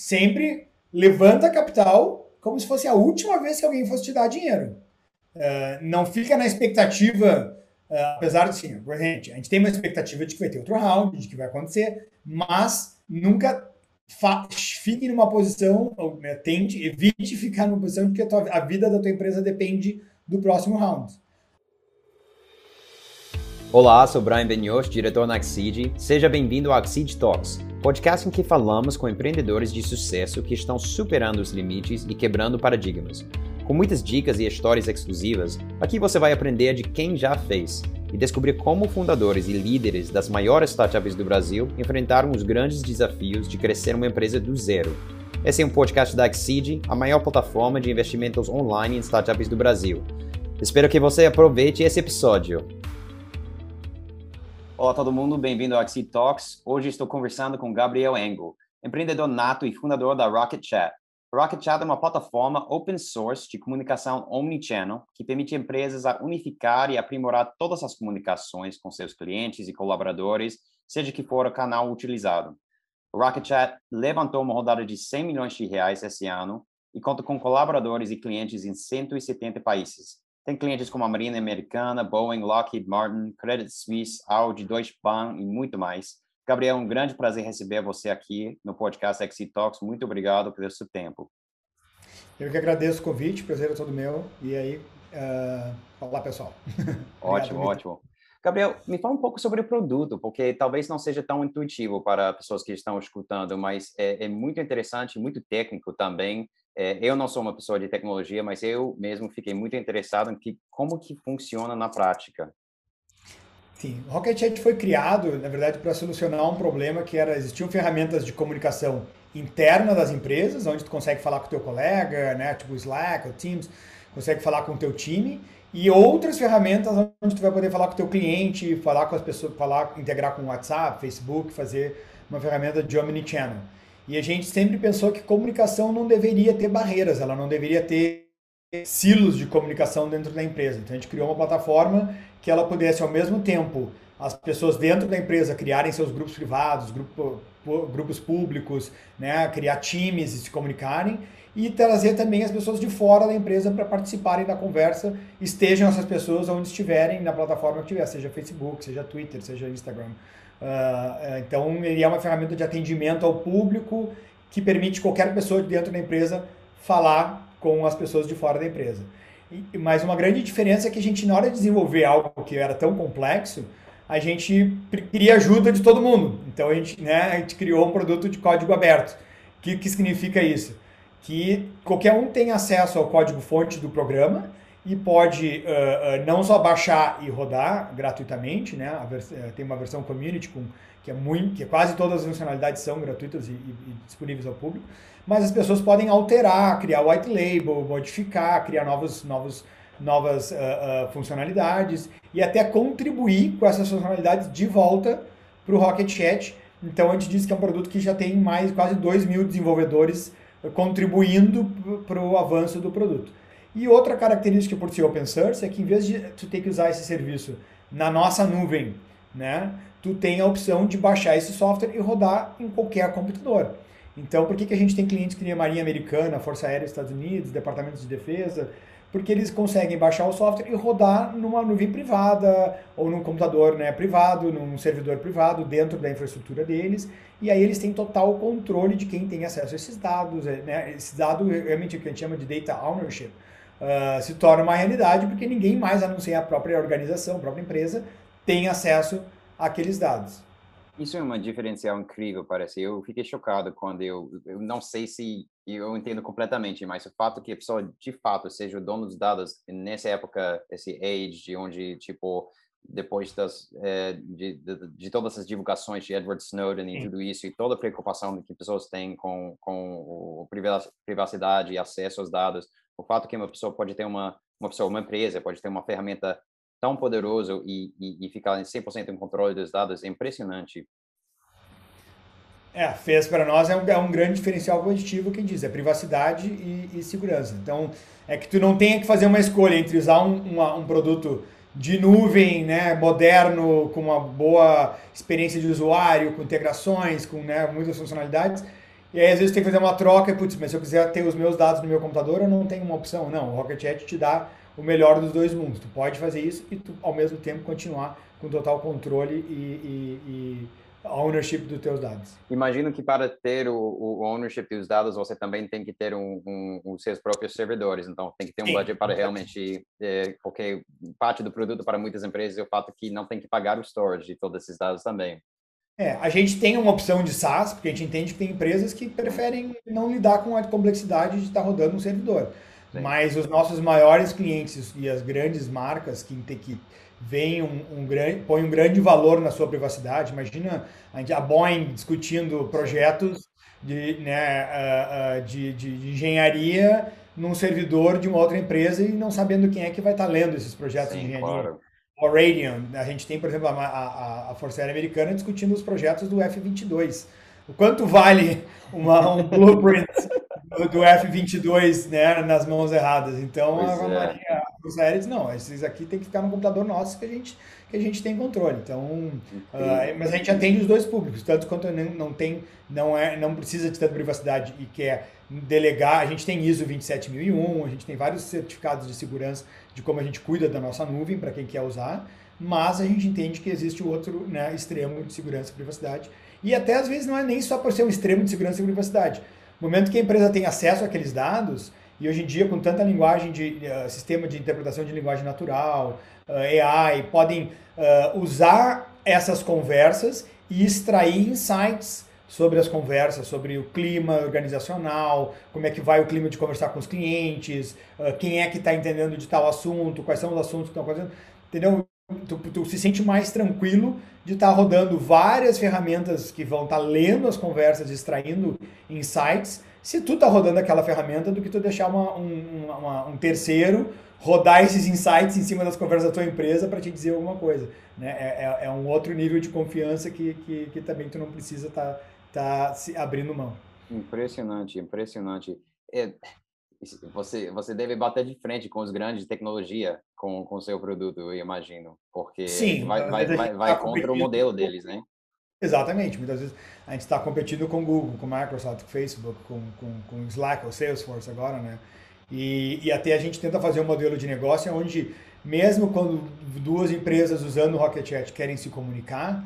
sempre levanta capital como se fosse a última vez que alguém fosse te dar dinheiro. Uh, não fica na expectativa, uh, apesar de sim, a gente, a gente tem uma expectativa de que vai ter outro round, de que vai acontecer, mas nunca fique numa posição, né, tente, evite ficar numa posição de que a, tua, a vida da tua empresa depende do próximo round. Olá, sou Brian Benioff, diretor na Axid. Seja bem-vindo ao Axid Talks, podcast em que falamos com empreendedores de sucesso que estão superando os limites e quebrando paradigmas. Com muitas dicas e histórias exclusivas, aqui você vai aprender de quem já fez e descobrir como fundadores e líderes das maiores startups do Brasil enfrentaram os grandes desafios de crescer uma empresa do zero. Esse é um podcast da Axid, a maior plataforma de investimentos online em startups do Brasil. Espero que você aproveite esse episódio. Olá todo mundo, bem-vindo ao Axie Talks. Hoje estou conversando com Gabriel Engel, empreendedor nato e fundador da Rocket Chat. Rocket Chat é uma plataforma open source de comunicação omnichannel que permite empresas a unificar e aprimorar todas as comunicações com seus clientes e colaboradores, seja que for o canal utilizado. O Rocket Chat levantou uma rodada de 100 milhões de reais esse ano e conta com colaboradores e clientes em 170 países, tem clientes como a Marina Americana, Boeing, Lockheed Martin, Credit Suisse, Audi, Deutsche Bank e muito mais. Gabriel, um grande prazer receber você aqui no podcast Exit Talks. Muito obrigado pelo seu tempo. Eu que agradeço o convite, prazer é todo meu. E aí, uh, olá pessoal. ótimo, ótimo. Gabriel, me fala um pouco sobre o produto, porque talvez não seja tão intuitivo para pessoas que estão escutando, mas é, é muito interessante, muito técnico também. É, eu não sou uma pessoa de tecnologia, mas eu mesmo fiquei muito interessado em que, como que funciona na prática. Sim, Rocket Chat foi criado, na verdade, para solucionar um problema que era existiam ferramentas de comunicação interna das empresas, onde tu consegue falar com teu colega, né, tipo Slack, o Teams, consegue falar com o teu time, e outras ferramentas onde tu vai poder falar com o teu cliente, falar com as pessoas, falar, integrar com o WhatsApp, Facebook, fazer uma ferramenta de omnichannel. E a gente sempre pensou que comunicação não deveria ter barreiras, ela não deveria ter silos de comunicação dentro da empresa. Então a gente criou uma plataforma que ela pudesse ao mesmo tempo as pessoas dentro da empresa criarem seus grupos privados, grupo, grupos públicos, né, criar times e se comunicarem e trazer também as pessoas de fora da empresa para participarem da conversa, estejam essas pessoas onde estiverem na plataforma que tiver, seja Facebook, seja Twitter, seja Instagram. Uh, então, ele é uma ferramenta de atendimento ao público que permite qualquer pessoa de dentro da empresa falar com as pessoas de fora da empresa. E, mas uma grande diferença é que a gente, na hora de desenvolver algo que era tão complexo, a gente queria ajuda de todo mundo. Então, a gente, né, a gente criou um produto de código aberto. O que, que significa isso? Que qualquer um tem acesso ao código-fonte do programa, e pode uh, uh, não só baixar e rodar gratuitamente, né? Eh, tem uma versão community com, que é muito, que quase todas as funcionalidades são gratuitas e, e, e, disponíveis ao público, mas as pessoas podem alterar, criar white label, modificar, criar novos, novos, novas uh, funcionalidades e até contribuir com essas funcionalidades de volta para o Rocket Chat. Então a gente diz que é um produto que já tem mais quase 2 mil desenvolvedores contribuindo para o avanço do produto. E outra característica por ser open source é que em vez de tu ter que usar esse serviço na nossa nuvem, né, tu tem a opção de baixar esse software e rodar em qualquer computador. Então, por que, que a gente tem clientes que nem a Marinha Americana, Força Aérea dos Estados Unidos, Departamentos de Defesa? Porque eles conseguem baixar o software e rodar numa nuvem privada ou num computador né, privado, num servidor privado dentro da infraestrutura deles. E aí eles têm total controle de quem tem acesso a esses dados. Né? Esse dado realmente o que a gente chama de data ownership uh, se torna uma realidade porque ninguém mais, a não ser a própria organização, a própria empresa, tem acesso àqueles dados. Isso é uma diferencial incrível, parece. Eu fiquei chocado quando eu, eu não sei se eu entendo completamente, mas o fato que a pessoa de fato seja o dono dos dados nessa época, esse age, de onde tipo depois das é, de, de, de, todas essas divulgações de Edward Snowden e Sim. tudo isso e toda a preocupação que pessoas têm com com o privacidade e acesso aos dados o fato que uma pessoa pode ter uma, uma pessoa, uma empresa, pode ter uma ferramenta tão poderosa e, e, e ficar 100% em controle dos dados é impressionante. É, fez para nós é um, é um, grande diferencial positivo que diz, é privacidade e, e, segurança. Então, é que tu não tenha que fazer uma escolha entre usar um, uma, um produto de nuvem, né, moderno, com uma boa experiência de usuário, com integrações, com né, muitas funcionalidades, E aí, às vezes, tem que fazer uma troca, e, putz, mas se eu quiser ter os meus dados no meu computador, eu não tenho uma opção. Não, o Rocket Chat te dá o melhor dos dois mundos. Tu pode fazer isso e tu, ao mesmo tempo, continuar com total controle e, e, e ownership dos teus dados. Imagino que para ter o, o ownership dos dados, você também tem que ter um, um, os seus próprios servidores. Então, tem que ter um Sim, budget para realmente... É, porque parte do produto para muitas empresas é o fato que não tem que pagar o storage de todos esses dados também. É, a gente tem uma opção de SaaS, porque a gente entende que tem empresas que preferem não lidar com a complexidade de estar rodando um servidor. Sim. Mas os nossos maiores clientes e as grandes marcas que, que veem um, um grande, põem um grande valor na sua privacidade. Imagina a Boeing discutindo projetos de, né, uh, uh, de, de, de, engenharia num servidor de uma outra empresa e não sabendo quem é que vai estar lendo esses projetos Sim, de engenharia. Claro. O Radian, a gente tem, por exemplo, a, a, a Força Aérea Americana discutindo os projetos do F-22. O quanto vale uma, um blueprint do F-22 né, nas mãos erradas. Então pois a, é. A Aérea diz, não, esses aqui tem que ficar no computador nosso que a gente, que a gente tem controle. Então, uh, mas a gente atende os dois públicos, tanto quanto não tem, não é, não precisa de tanta privacidade e quer delegar, a gente tem ISO 27001, a gente tem vários certificados de segurança de como a gente cuida da nossa nuvem para quem quer usar, mas a gente entende que existe o outro né, extremo de segurança e privacidade. E até às vezes não é nem só por ser um extremo de segurança e privacidade no momento que a empresa tem acesso àqueles dados, e hoje em dia com tanta linguagem de uh, sistema de interpretação de linguagem natural, AI, podem uh, usar essas conversas e extrair insights sobre as conversas, sobre o clima organizacional, como é que vai o clima de conversar com os clientes, quem é que está entendendo de tal assunto, quais são os assuntos que estão acontecendo, entendeu? Tu, tu, se sente mais tranquilo de estar tá rodando várias ferramentas que vão estar tá lendo as conversas, extraindo insights, se tu está rodando aquela ferramenta, do que tu deixar uma, um, uma, um terceiro rodar esses insights em cima das conversas da tua empresa para te dizer alguma coisa. Né? É, é, é, um outro nível de confiança que, que, que também tu não precisa estar tá, tá se abrindo mão. Impressionante, impressionante. É, você, você deve bater de frente com os grandes de tecnologia com o seu produto, eu imagino, porque Sim, vai, vai, vai, vai tá contra o modelo deles, né? Exatamente, muitas vezes a gente está competindo com Google, com Microsoft, com Facebook, com, com, com Slack ou Salesforce agora, né? E, e até a gente tenta fazer um modelo de negócio onde, mesmo quando duas empresas usando o Rocket Chat querem se comunicar,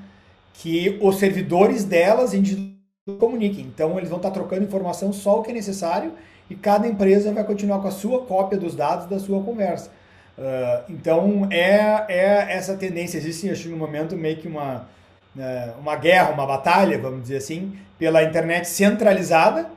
que os servidores delas comuniquem. Então, eles vão estar trocando informação só o que é necessário e cada empresa vai continuar com a sua cópia dos dados da sua conversa. Uh, então, é, é essa tendência. Existe, acho no momento, meio que uma, uh, uma guerra, uma batalha, vamos dizer assim, pela internet centralizada,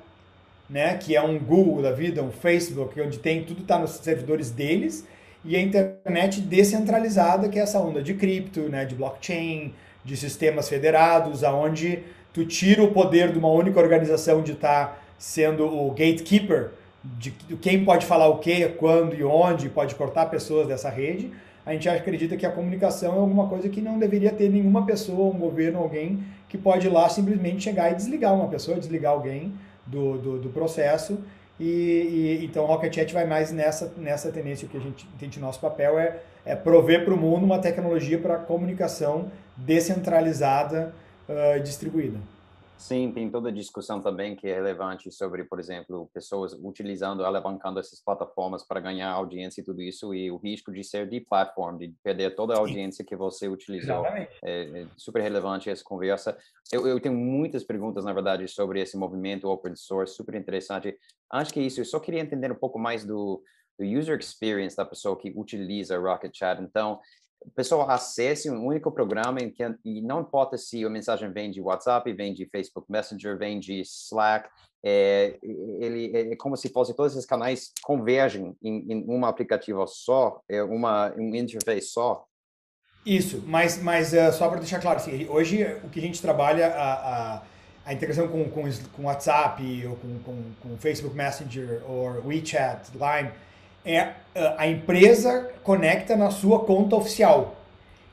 né, que é um Google da vida, um Facebook, onde tem tudo está nos servidores deles, e a internet descentralizada, que é essa onda de cripto, né, de blockchain, de sistemas federados, aonde tu tira o poder de uma única organização de estar tá sendo o gatekeeper de quem pode falar o que, quando e onde, pode cortar pessoas dessa rede, a gente acredita que a comunicação é alguma coisa que não deveria ter nenhuma pessoa, um governo, alguém que pode ir lá simplesmente chegar e desligar uma pessoa, desligar alguém do, do, do processo. E, e, então o Rocket vai mais nessa, nessa tendência que a gente entende nosso papel é, é prover para o mundo uma tecnologia para comunicação descentralizada uh, distribuída. Sim, tem toda a discussão também que é relevante sobre, por exemplo, pessoas utilizando, alavancando essas plataformas para ganhar audiência e tudo isso, e o risco de ser de platform, de perder toda a audiência que você utilizou. É, é, super relevante essa conversa. Eu, eu, tenho muitas perguntas, na verdade, sobre esse movimento open source, super interessante. Antes que isso, eu só queria entender um pouco mais do, do user experience da pessoa que utiliza Rocket Chat. Então, o pessoal acesse um único programa que, e não importa se a mensagem vem de WhatsApp, vem de Facebook Messenger, vem de Slack, é, ele é como se fosse todos esses canais convergem em, em um aplicativo só, é uma um interface só. Isso, mas mas uh, só para deixar claro, assim, hoje o que a gente trabalha a, a, a integração com, com, com WhatsApp ou com, com, com Facebook Messenger ou WeChat, Line é a empresa conecta na sua conta oficial.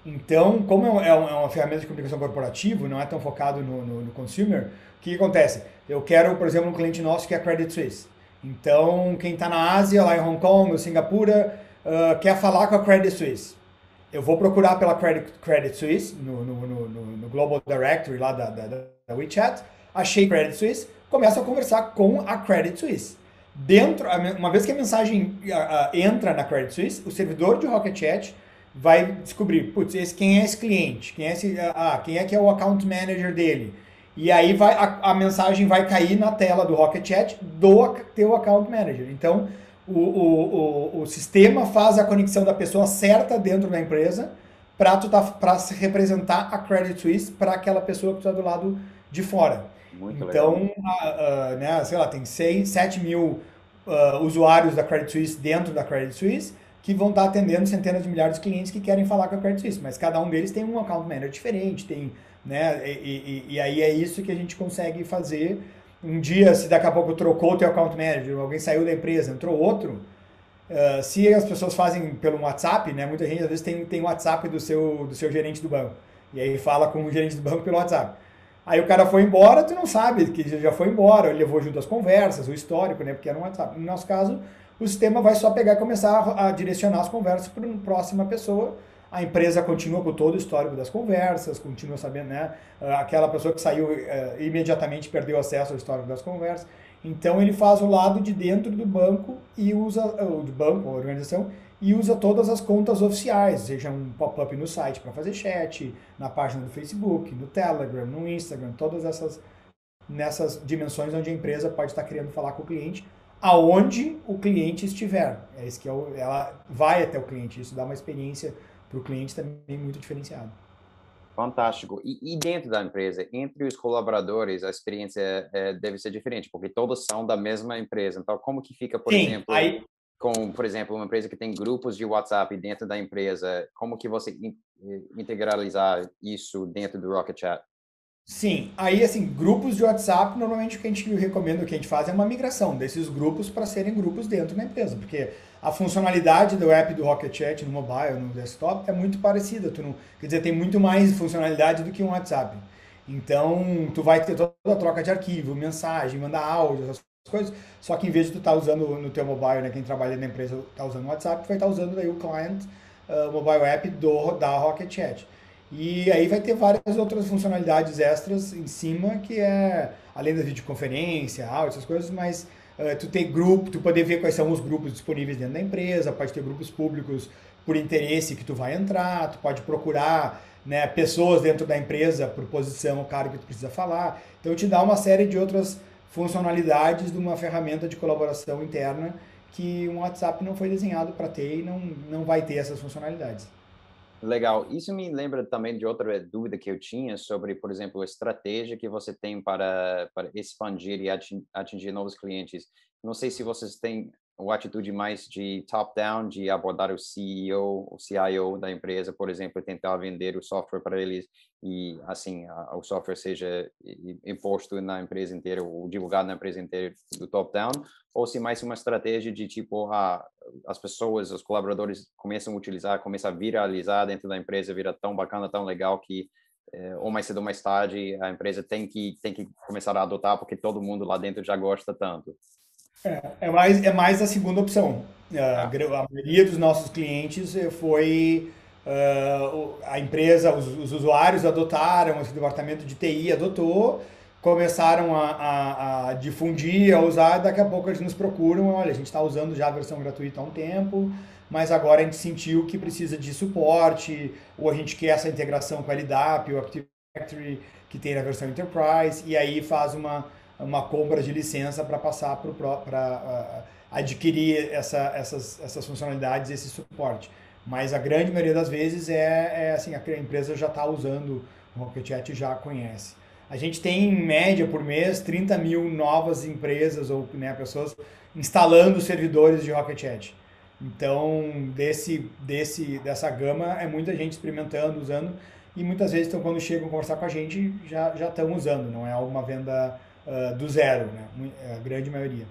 Então, como é, é, é uma ferramenta de comunicação corporativa, não é tão focado no, no, no consumer, o que, acontece? Eu quero, por exemplo, um cliente nosso que é Credit Suisse. Então, quem está na Ásia, lá em Hong Kong ou Singapura, uh, quer falar com a Credit Suisse. Eu vou procurar pela Credit, Credit Suisse no, no, no, Global Directory lá da, da, da WeChat, achei Credit Suisse, começam a conversar com a Credit Suisse. Dentro, uma vez que a mensagem entra na Credit Suisse, o servidor de Rocket Chat vai descobrir, putz, esse, quem é esse cliente? Quem é, esse, ah, quem é que é o account manager dele? E aí vai, a, a mensagem vai cair na tela do Rocket Chat do teu account manager. Então, o, o, o, o sistema faz a conexão da pessoa certa dentro da empresa para tá, representar a Credit Suisse para aquela pessoa que está do lado de fora. Muito então, né, sei lá, tem 6, 7 mil uh, usuários da Credit Suisse dentro da Credit Suisse que vão estar atendendo centenas de milhares de clientes que querem falar com a Credit Suisse, mas cada um deles tem um account manager diferente, tem, né, e, e, e aí é isso que a gente consegue fazer. Um dia, se daqui a pouco trocou o teu account manager, alguém saiu da empresa, entrou outro, Uh, se as pessoas fazem pelo WhatsApp, né? Muita gente às vezes tem, tem o WhatsApp do seu, do seu gerente do banco. E aí fala com o gerente do banco pelo WhatsApp. Aí o cara foi embora, tu não sabe que já foi embora, ele levou junto as conversas, o histórico, né? Porque era um WhatsApp. No nosso caso, o sistema vai só pegar e começar a, direcionar as conversas para uma próxima pessoa. A empresa continua com todo o histórico das conversas, continua sabendo, né? Ah, aquela pessoa que saiu uh, imediatamente perdeu acesso ao histórico das conversas. Então ele faz o lado de dentro do banco e usa o banco, a organização, e usa todas as contas oficiais, seja um pop-up no site para fazer chat, na página do Facebook, no Telegram, no Instagram, todas essas nessas dimensões onde a empresa pode estar querendo falar com o cliente, aonde o cliente estiver. É isso que é ela vai até o cliente. Isso dá uma experiência para o cliente também muito diferenciada. Fantástico. E, e, dentro da empresa, entre os colaboradores, a experiência é, deve ser diferente, porque todos são da mesma empresa. Então, como que fica, por Sim, exemplo, aí... com, por exemplo, uma empresa que tem grupos de WhatsApp dentro da empresa, como que você integralizar isso dentro do Rocket Chat? Sim, aí assim, grupos de WhatsApp, normalmente o que a gente recomenda, o que a gente faz é uma migração desses grupos para serem grupos dentro da empresa, porque a funcionalidade do app do Rocket Chat no mobile, no desktop, é muito parecida. Tu não, quer dizer, tem muito mais funcionalidade do que um WhatsApp. Então, tu vai ter toda a troca de arquivo, mensagem, mandar áudio, essas coisas. Só que em vez de tu estar tá usando no teu mobile, né, quem trabalha na empresa está usando o WhatsApp, vai estar tá usando daí o client uh, mobile app do, da Rocket Chat. E aí vai ter várias outras funcionalidades extras em cima, que é, além da videoconferência, áudio, essas coisas, mas uh, tu ter grupo, tu poder ver quais são os grupos disponíveis dentro da empresa, pode ter grupos públicos por interesse que tu vai entrar, tu pode procurar né, pessoas dentro da empresa por posição, o cara que tu precisa falar. Então te dá uma série de outras funcionalidades de uma ferramenta de colaboração interna que um WhatsApp não foi desenhado para ter e não, não vai ter essas funcionalidades. Legal. Isso me lembra também de outra dúvida que eu tinha sobre, por exemplo, a estratégia que você tem para, para expandir e atingir novos clientes. Não sei se vocês têm uma atitude mais de top-down, de abordar o CEO, o CIO da empresa, por exemplo, tentar vender o software para eles e, assim, a, o software seja imposto na empresa inteira ou divulgado na empresa inteira do top-down, ou se mais uma estratégia de, tipo, a, as pessoas, os colaboradores começam a utilizar, começam a viralizar dentro da empresa, vira tão bacana, tão legal que é, ou mais cedo ou mais tarde a empresa tem que tem que começar a adotar porque todo mundo lá dentro já gosta tanto. É, é mais, é mais a segunda opção. A, ah. a maioria dos nossos clientes eh, foi uh, a empresa, os, os, usuários adotaram, esse departamento de TI adotou, começaram a, a, a, difundir, a usar, daqui a pouco eles nos procuram, olha, a gente está usando já a versão gratuita há um tempo, mas agora a gente sentiu que precisa de suporte, ou a gente quer essa integração com a LDAP, o Active Directory, que tem a versão Enterprise, e aí faz uma uma compra de licença para passar para uh, adquirir essa, essas, essas funcionalidades, esse suporte. Mas a grande maioria das vezes é, é assim, a empresa já está usando o Rocket Chat já conhece. A gente tem, em média, por mês, 30 mil novas empresas ou né, pessoas instalando servidores de Rocket Chat. Então, desse, desse, dessa gama, é muita gente experimentando, usando, e muitas vezes, então, quando chegam a conversar com a gente, já, já estão usando, não é alguma venda uh, do zero, né? a grande maioria.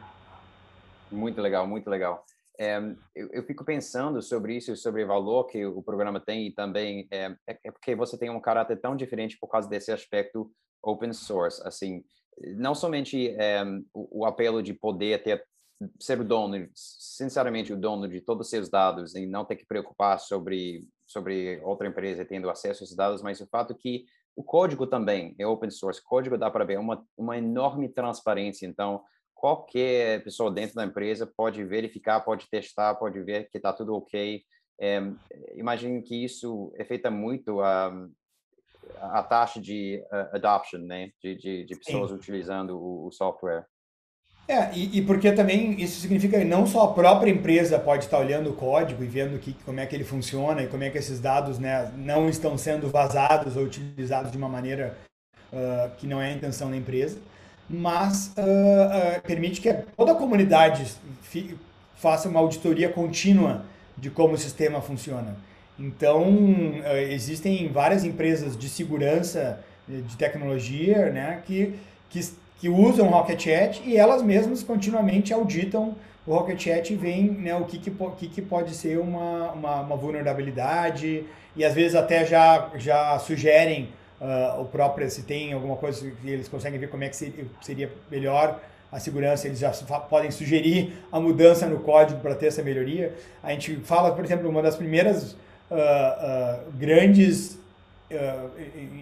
Muito legal, muito legal. É, eu, eu, fico pensando sobre isso, sobre o valor que o programa tem e também é, é, é, porque você tem um caráter tão diferente por causa desse aspecto open source, assim, não somente é, o, o, apelo de poder ter ser o dono, sinceramente o dono de todos os seus dados e não ter que preocupar sobre sobre outra empresa tendo acesso a esses dados, mas o fato que o código também é open source. O código dá para ver uma, uma enorme transparência. Então, qualquer pessoa dentro da empresa pode verificar, pode testar, pode ver que está tudo ok. É, imagino que isso afeta muito a, a taxa de adoption, né? De, de, de pessoas Sim. utilizando o, o software. É, e, e, porque também isso significa que não só a própria empresa pode estar olhando o código e vendo que, como é que ele funciona e como é que esses dados né, não estão sendo vazados ou utilizados de uma maneira uh, que não é a intenção da empresa, mas uh, uh, permite que toda a comunidade faça uma auditoria contínua de como o sistema funciona. Então, existem várias empresas de segurança de tecnologia né, que, que que usam o Rocket e elas mesmas continuamente auditam o Rocket Chat veem né, o que, que, que, que pode ser uma, uma, uma, vulnerabilidade e às vezes até já, já sugerem uh, o próprio, se tem alguma coisa que eles conseguem ver como é que seria melhor a segurança, eles já podem sugerir a mudança no código para ter essa melhoria. A gente fala, por exemplo, uma das primeiras uh, uh, grandes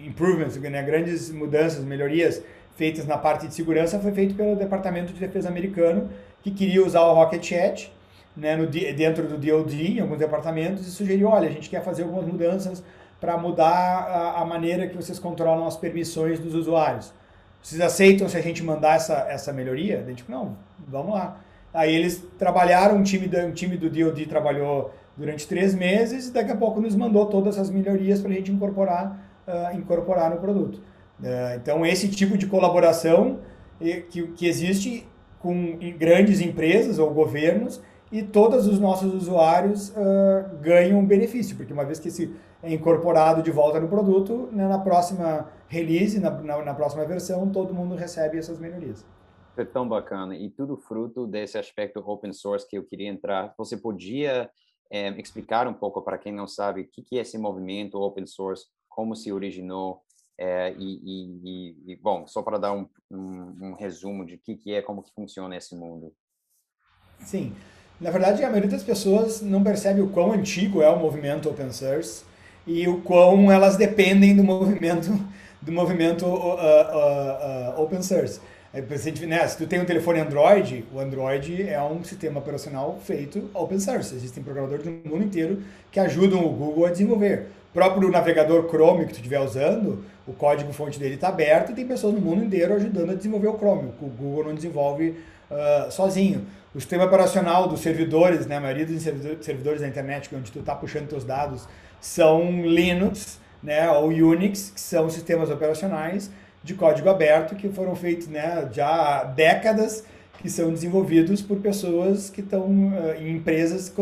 improvements, né, grandes mudanças, melhorias feitas na parte de segurança foi feito pelo Departamento de Defesa americano, que queria usar o Rocket Chat né, no, dentro do DoD, em alguns departamentos, e sugeriu, olha, a gente quer fazer algumas mudanças para mudar a, a, maneira que vocês controlam as permissões dos usuários. Vocês aceitam se a gente mandar essa, essa melhoria? A gente, não, vamos lá. Aí eles trabalharam, um time, um time do DoD trabalhou durante três meses e daqui a pouco nos mandou todas essas melhorias para a gente incorporar, uh, incorporar no produto. É, então, esse tipo de colaboração que, que existe com grandes empresas ou governos e todos os nossos usuários uh, ganham benefício, porque uma vez que esse é incorporado de volta no produto, né, na próxima release, na, na, na, próxima versão, todo mundo recebe essas melhorias. É tão bacana e tudo fruto desse aspecto open source que eu queria entrar. Você podia é, explicar um pouco para quem não sabe o que, que é esse movimento open source, como se originou é, e, e, e, bom, só para dar um, um, um, resumo de o que, que é, como que funciona esse mundo. Sim, na verdade a maioria das pessoas não percebe o quão antigo é o movimento open source e o quão elas dependem do movimento do movimento uh, uh, uh, open source. Né, se tu tem um telefone Android, o Android é um sistema operacional feito open source. Existem programadores no mundo inteiro que ajudam o Google a desenvolver. O próprio navegador Chrome que tu estiver usando, o código fonte dele está aberto e tem pessoas no mundo inteiro ajudando a desenvolver o Chrome. O Google não desenvolve uh, sozinho. O sistema operacional dos servidores, né, a maioria dos servidores da internet, onde tu está puxando teus dados, são Linux né, ou Unix, que são sistemas operacionais de código aberto que foram feitos né, já há décadas, que são desenvolvidos por pessoas que estão uh, em empresas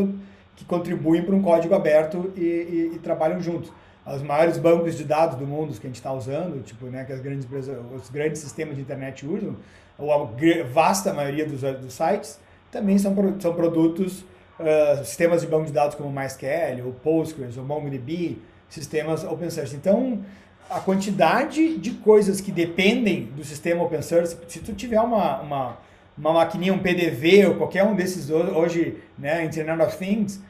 que contribuem para um código aberto e, e, e trabalham junto os maiores bancos de dados do mundo que a gente está usando, tipo, né, que as grandes empresas, os grandes sistemas de internet usam, ou a vasta maioria dos, dos sites, também são, são produtos, uh, sistemas de banco de dados como MySQL, ou Postgres, ou MongoDB, sistemas open source. Então, a quantidade de coisas que dependem do sistema open source, se tu tiver uma, uma, uma maquininha, um PDV, ou qualquer um desses hoje, né, Internet of Things,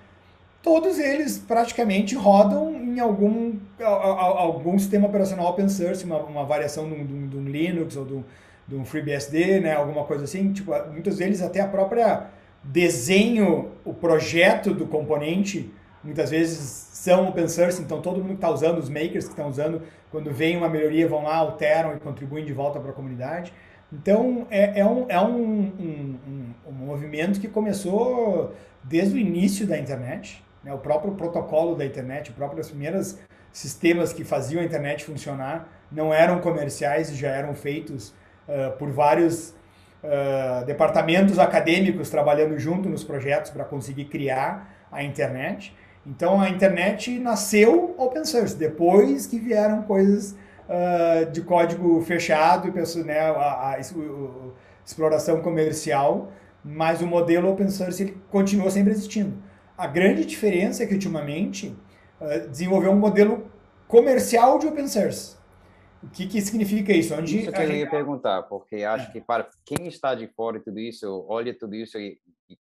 todos eles praticamente rodam em algum, algum sistema operacional open source, uma, uma variação de um, de um Linux ou de um, de um FreeBSD, né, alguma coisa assim. Tipo, muitos deles até a própria desenho, o projeto do componente, muitas vezes são open source, então todo mundo que está usando, os makers que estão usando, quando vem uma melhoria, vão lá, alteram e contribuem de volta para a comunidade. Então, é, é, um, é um, um, um, um movimento que começou desde o início da internet, né? O próprio protocolo da internet, os próprios primeiros sistemas que faziam a internet funcionar não eram comerciais e já eram feitos uh, por vários uh, departamentos acadêmicos trabalhando junto nos projetos para conseguir criar a internet. Então a internet nasceu open source, depois que vieram coisas uh, de código fechado né, a, a, exploração comercial, mas o modelo open source ele continuou sempre existindo. A grande diferença é que ultimamente uh, desenvolveu um modelo comercial de open source. O que, que significa isso? Onde isso que eu ia perguntar, porque acho é. que para quem está de fora de tudo isso, olha tudo isso e, e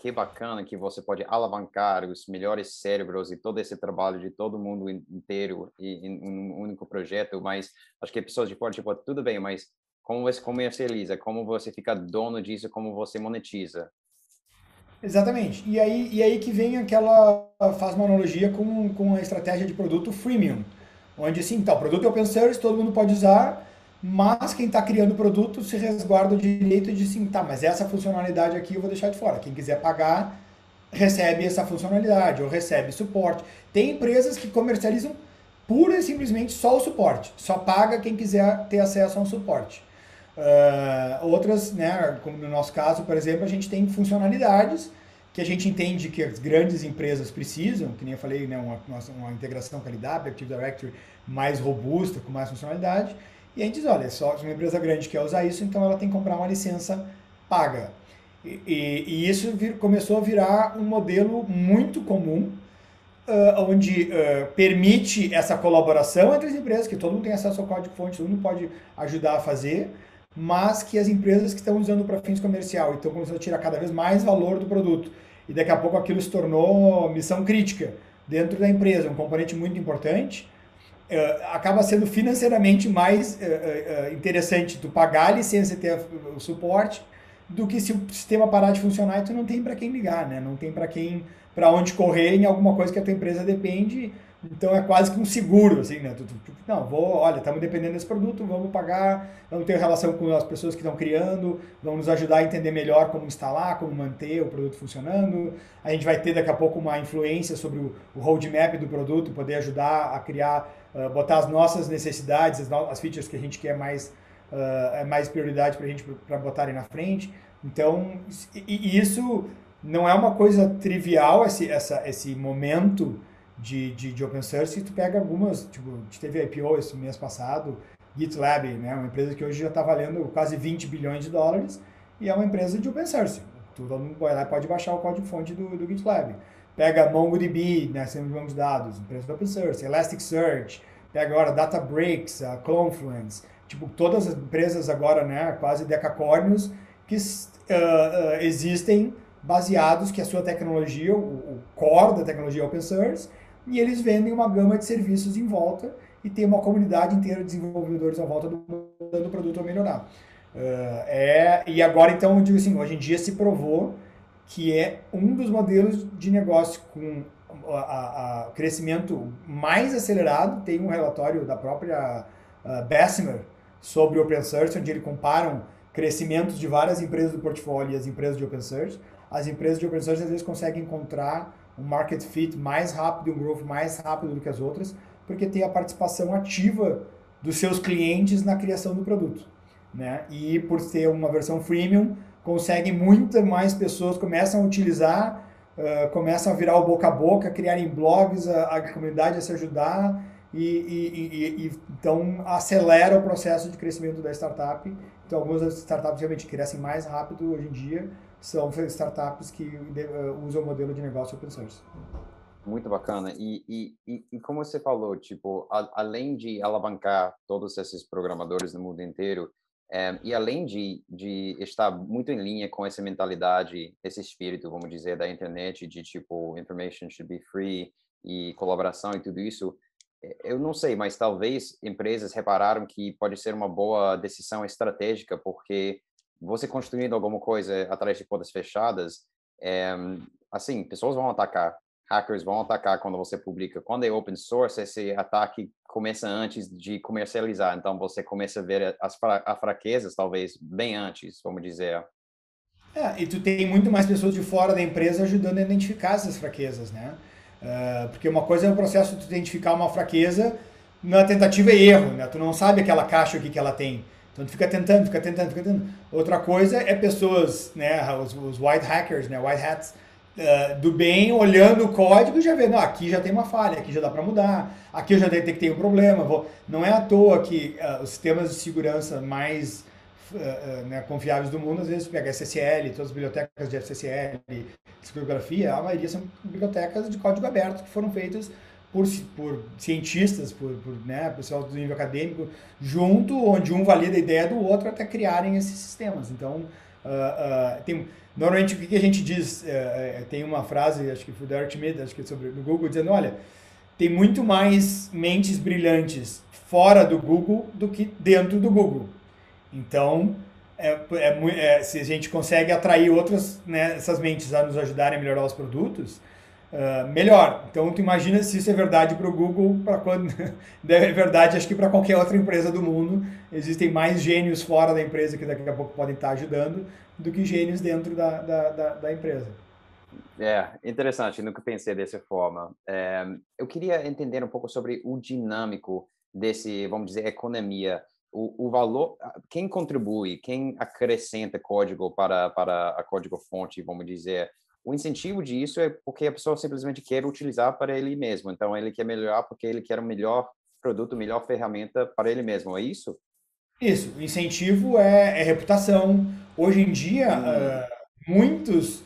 que bacana que você pode alavancar os melhores cérebros e todo esse trabalho de todo mundo inteiro em, um único projeto, mas acho que pessoas de fora, tipo, tudo bem, mas como você comercializa, como você fica dono disso, como você monetiza. Exatamente. E aí, e aí que vem aquela, faz uma analogia com, com a estratégia de produto freemium, onde assim, tá, o produto é open source, todo mundo pode usar, mas quem está criando o produto se resguarda o direito de sim, tá, mas essa funcionalidade aqui eu vou deixar de fora. Quem quiser pagar, recebe essa funcionalidade ou recebe suporte. Tem empresas que comercializam pura e simplesmente só o suporte. Só paga quem quiser ter acesso a um suporte. Uh, outras, né, como no nosso caso, por exemplo, a gente tem funcionalidades que a gente entende que as grandes empresas precisam, que nem eu falei, né, uma, uma integração LDAP, Active Directory mais robusta, com mais funcionalidade, e a gente diz, olha, só se uma empresa grande quer usar isso, então ela tem que comprar uma licença paga. E, e, e isso vir, começou a virar um modelo muito comum, uh, onde uh, permite essa colaboração entre as empresas, que todo mundo tem acesso ao código-fonte, todo mundo pode ajudar a fazer, mas que as empresas que estão usando para fins comercial estão começando a tirar cada vez mais valor do produto. E daqui a pouco aquilo se tornou missão crítica dentro da empresa, um componente muito importante uh, acaba sendo financeiramente mais uh, uh, interessante tu pagar a licença e ter o suporte do que se o sistema parar de funcionar e tu não tem para quem ligar, né? Não tem para quem, para onde correr em alguma coisa que a tua empresa depende. Então é quase que um seguro, assim, né? Não, vou, olha, estamos dependendo desse produto, vamos pagar, vamos ter relação com as pessoas que estão criando, vamos nos ajudar a entender melhor como instalar, como manter o produto funcionando. A gente vai ter daqui a pouco uma influência sobre o, roadmap do produto, poder ajudar a criar uh, botar as nossas necessidades, as, as, features que a gente quer mais, uh, mais prioridade para a gente para botarem na frente. Então, e, e, isso não é uma coisa trivial, esse, essa, esse momento de, de, de open source. Tu pega algumas, tipo, teve IPO esse mês passado, GitLab, né, uma empresa que hoje já está valendo quase 20 bilhões de dólares e é uma empresa de open source. Todo mundo vai lá pode baixar o código-fonte do, do GitLab. Pega MongoDB, né, centro de bancos de dados, empresa do open source, Elasticsearch, pega agora Databricks, a Confluence, tipo, todas as empresas agora, né, quase decacórnios, que uh, uh, existem baseados que a sua tecnologia, o, o core da tecnologia é open source, e eles vendem uma gama de serviços em volta e tem uma comunidade inteira de desenvolvedores à volta do, dando o produto a melhorar. Uh, é, e agora, então, eu digo assim, hoje em dia se provou que é um dos modelos de negócio com o crescimento mais acelerado. Tem um relatório da própria uh, Bessemer sobre open source, onde eles comparam crescimentos de várias empresas do portfólio e as empresas de open source. As empresas de open source às vezes conseguem encontrar um market fit mais rápido, um growth mais rápido do que as outras, porque tem a participação ativa dos seus clientes na criação do produto. Né? E por ser uma versão freemium, conseguem muitas mais pessoas começam a utilizar, uh, começam a virar o boca a boca, criarem blogs, a, a comunidade a se ajudar e, e, e, e, então acelera o processo de crescimento da startup. Então algumas startups realmente crescem mais rápido hoje em dia são startups que uh, usam o modelo de negócio open source. Muito bacana. E, e, e, como você falou, tipo, a, além de alavancar todos esses programadores no mundo inteiro, é, e além de, de estar muito em linha com essa mentalidade, esse espírito, vamos dizer, da internet, de tipo, information should be free e colaboração e tudo isso, é, eu não sei, mas talvez empresas repararam que pode ser uma boa decisão estratégica, porque você construindo alguma coisa atrás de portas fechadas, é, assim, pessoas vão atacar, hackers vão atacar quando você publica. Quando é open source, esse ataque começa antes de comercializar. Então você começa a ver as fra fraquezas, talvez, bem antes, vamos dizer. É, e tu tem muito mais pessoas de fora da empresa ajudando a identificar essas fraquezas, né? Uh, porque uma coisa é o processo de identificar uma fraqueza na tentativa e erro, né? Tu não sabe aquela caixa o que, que ela tem. Então tu fica tentando, fica tentando, fica tentando. Outra coisa é pessoas, né, os, os white hackers, né, white hats, uh, do bem, olhando o código e já vendo, ah, aqui já tem uma falha, aqui já dá para mudar, aqui eu já detectei um problema. Vou... Não é à toa que uh, os sistemas de segurança mais uh, né, confiáveis do mundo, às vezes pega SSL, todas as bibliotecas de SSL, criptografia, a maioria são bibliotecas de código aberto que foram feitas por, por cientistas, por, por né, pessoal do nível acadêmico, junto, onde um valida a ideia do outro até criarem esses sistemas. Então, Uh, tem, normalmente, o que a gente diz? Uh, tem uma frase, acho que foi do Eric acho que sobre no Google, dizendo: olha, tem muito mais mentes brilhantes fora do Google do que dentro do Google. Então, é, é, é, se a gente consegue atrair outras, né, essas mentes a nos ajudarem a melhorar os produtos, uh, melhor. Então, tu imagina se isso é verdade para o Google, para quando é verdade, acho que para qualquer outra empresa do mundo, existem mais gênios fora da empresa que daqui a pouco podem estar ajudando do que gênios dentro da, da, da, da empresa. É, interessante, nunca pensei dessa forma. É, eu queria entender um pouco sobre o dinâmico desse, vamos dizer, economia o, o valor, quem contribui, quem acrescenta código para, para a código-fonte, vamos dizer, o incentivo disso é porque a pessoa simplesmente quer utilizar para ele mesmo. Então, ele quer melhorar porque ele quer o melhor produto, melhor ferramenta para ele mesmo. É isso? Isso. O incentivo é, é reputação. Hoje em dia, hum. uh, muitos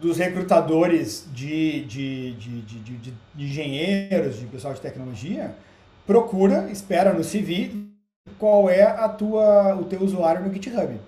dos recrutadores de, de, de, de, de, de engenheiros, de pessoal de tecnologia, procura, espera no CV qual é a tua, o teu usuário no GitHub.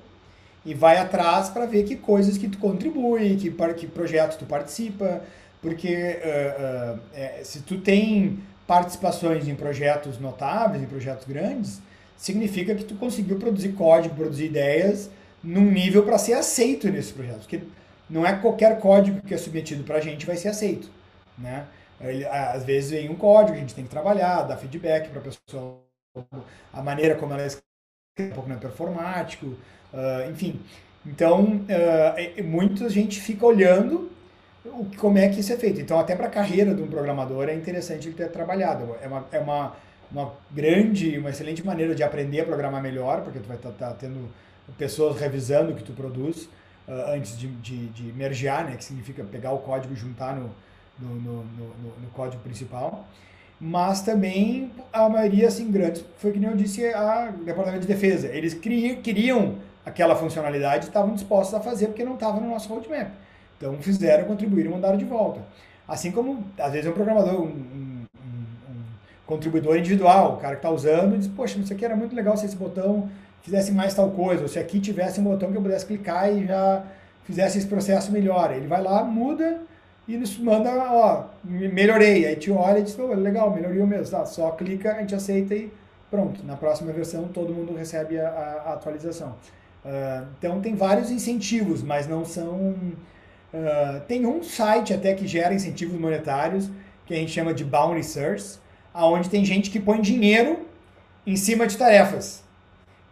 E vai atrás para ver que coisas que tu contribui, que, que projetos tu participa, porque uh, uh, é, se tu tem participações em projetos notáveis, em projetos grandes, significa que tu conseguiu produzir código, produzir ideias num nível para ser aceito nesses projetos. Porque não é qualquer código que é submetido para a gente vai ser aceito. Né? Ele, às vezes vem um código a gente tem que trabalhar, dar feedback para a pessoa a maneira como ela é um pouco no performático, uh, enfim. Então, uh, muita gente fica olhando o, como é que isso é feito. Então, até para a carreira de um programador é interessante ele ter trabalhado. É uma, é uma, uma grande, uma excelente maneira de aprender a programar melhor, porque tu vai estar tá, tá tendo pessoas revisando o que tu produz uh, antes de, de, de mergear, né, que significa pegar o código e juntar no, no, no, no, no código principal mas também a maioria, assim, grandes, foi que nem eu disse, a Departamento de Defesa. Eles queriam aquela funcionalidade e estavam dispostos a fazer porque não estava no nosso roadmap. Então fizeram, contribuíram e mandaram de volta. Assim como, às vezes, um programador, um, um, um contribuidor individual, o cara que está usando, diz, poxa, isso aqui era muito legal se esse botão fizesse mais tal coisa, ou se aqui tivesse um botão que eu pudesse clicar e já fizesse esse processo melhor. Ele vai lá, muda, e nos manda, ó, melhorei. Aí te olha e diz, oh, legal, melhorou mesmo. Tá, só clica, a gente aceita e pronto. Na próxima versão todo mundo recebe a, a atualização. Uh, então tem vários incentivos, mas não são. Uh, tem um site até que gera incentivos monetários, que a gente chama de Bounty Search, aonde tem gente que põe dinheiro em cima de tarefas.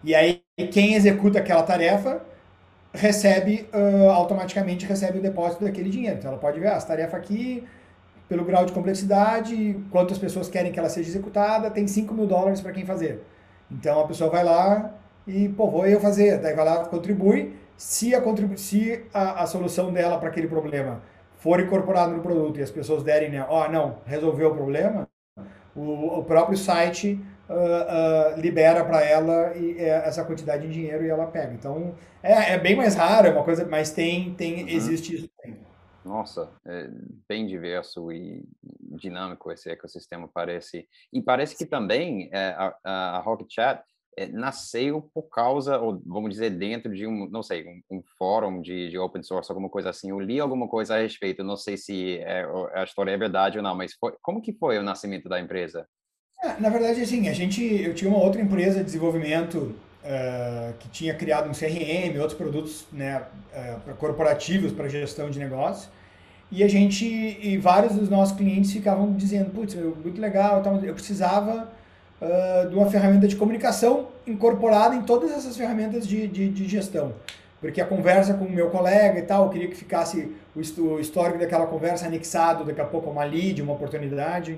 E aí quem executa aquela tarefa recebe, uh, automaticamente recebe o depósito daquele dinheiro. Então ela pode ver, ah, essa tarefa aqui, pelo grau de complexidade, quantas pessoas querem que ela seja executada, tem 5 mil dólares para quem fazer. Então a pessoa vai lá e, pô, vou eu fazer. Daí vai lá, contribui. Se a, contribu se a, a solução dela para aquele problema for incorporada no produto e as pessoas derem, né, ó, oh, não, resolveu o problema, o, o próprio site uh, uh, libera para ela e, uh, essa quantidade de dinheiro e ela pega. Então é, é bem mais raro, é uma coisa, mas tem, tem uhum. existe isso. Nossa, é bem diverso e dinâmico esse ecossistema parece. E parece que também é, a, a Rocket Chat é, nasceu por causa, ou vamos dizer, dentro de um, não sei, um, um fórum de, de, open source, alguma coisa assim. Eu li alguma coisa a respeito, não sei se é, a história é verdade ou não, mas foi, como que foi o nascimento da empresa? É, na verdade, assim, a gente, eu tinha uma outra empresa de desenvolvimento uh, que tinha criado um CRM, outros produtos né, uh, corporativos para gestão de negócios. E a gente, e vários dos nossos clientes ficavam dizendo, putz, muito legal, eu precisava uh, de uma ferramenta de comunicação incorporada em todas essas ferramentas de, de, de, gestão. Porque a conversa com o meu colega e tal, eu queria que ficasse o histórico daquela conversa anexado daqui a pouco a uma lead, uma oportunidade.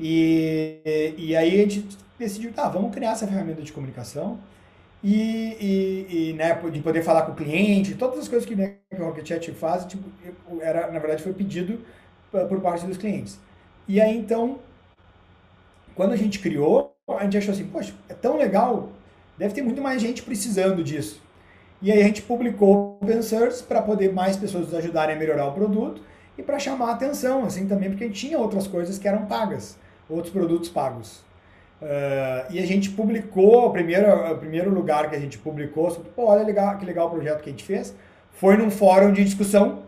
E, e aí a gente decidiu, tá, vamos criar essa ferramenta de comunicação e, e, e né, de poder falar com o cliente, todas as coisas que, né, o Rocket Chat faz, tipo, era, na verdade foi pedido por parte dos clientes. E aí então, quando a gente criou, a gente achou assim, poxa, é tão legal, deve ter muito mais gente precisando disso. E aí a gente publicou open source para poder mais pessoas nos ajudarem a melhorar o produto e para chamar a atenção, assim também, porque a gente tinha outras coisas que eram pagas outros produtos pagos. Uh, e a gente publicou, o primeiro, o primeiro lugar que a gente publicou, pô, olha legal, que legal o projeto que a gente fez, foi num fórum de discussão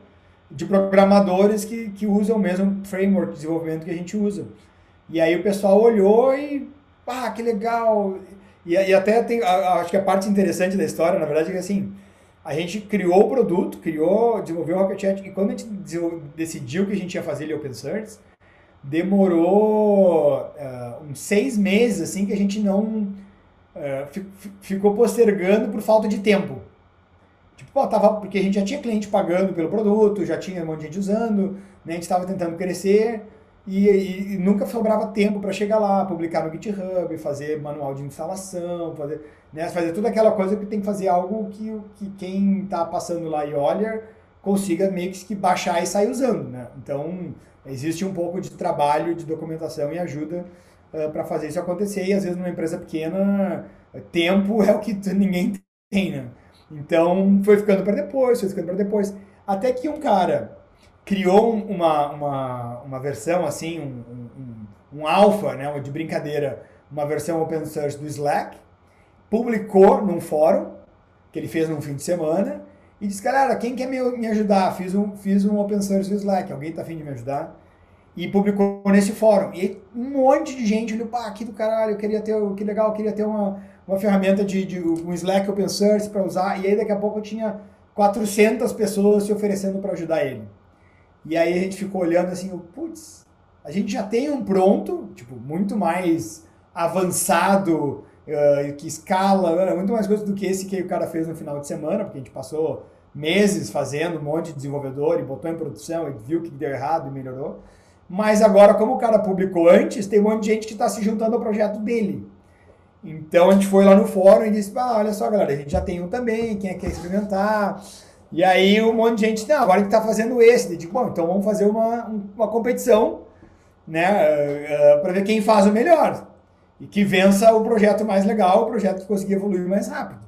de programadores que, que usam o mesmo framework de desenvolvimento que a gente usa. E aí o pessoal olhou e, ah, que legal. E, e até tem, acho que a parte interessante da história, na verdade, é que assim, a gente criou o produto, criou, desenvolveu o Rocket Chat, e quando a gente decidiu que a gente ia fazer ele open source, demorou uh, uns seis meses assim que a gente não uh, ficou postergando por falta de tempo. Tipo, pô, tava, porque a gente já tinha cliente pagando pelo produto, já tinha um monte de gente usando, né, a gente estava tentando crescer e, e, e nunca sobrava tempo para chegar lá, publicar no GitHub, fazer manual de instalação, fazer, né, fazer toda aquela coisa que tem que fazer algo que, que quem está passando lá e olha consiga meio que baixar e sair usando. Né? Então, Existe um pouco de trabalho, de documentação e ajuda uh, para fazer isso acontecer. E às vezes numa empresa pequena, tempo é o que ninguém tem, né? Então foi ficando para depois, foi ficando para depois. Até que um cara criou uma, uma, uma versão assim, um, um, um alpha, né, de brincadeira, uma versão open source do Slack, publicou num fórum que ele fez num fim de semana e disse, galera, quem quer me, me ajudar? Fiz um, fiz um open source Slack, alguém tá afim de me ajudar? E publicou nesse fórum. E um monte de gente olhou, pá, que do caralho, eu queria ter, que legal, eu queria ter uma, uma ferramenta de, de um Slack open source para usar. E aí daqui a pouco eu tinha 400 pessoas se oferecendo para ajudar ele. E aí a gente ficou olhando assim, putz, a gente já tem um pronto, tipo, muito mais avançado, uh, que escala, muito mais coisa do que esse que o cara fez no final de semana, porque a gente passou meses fazendo um monte de desenvolvedor e botou em produção e viu que deu errado e melhorou. Mas agora, como o cara publicou antes, tem um monte de gente que está se juntando ao projeto dele. Então a gente foi lá no fórum e disse: ah, olha só, galera, a gente já tem um também, quem é que quer experimentar? E aí um monte de gente, não, agora que está fazendo esse. Eu digo, bom, então vamos fazer uma, uma competição, né, uh, uh, para ver quem faz o melhor e que vença o projeto mais legal, o projeto que conseguir evoluir mais rápido.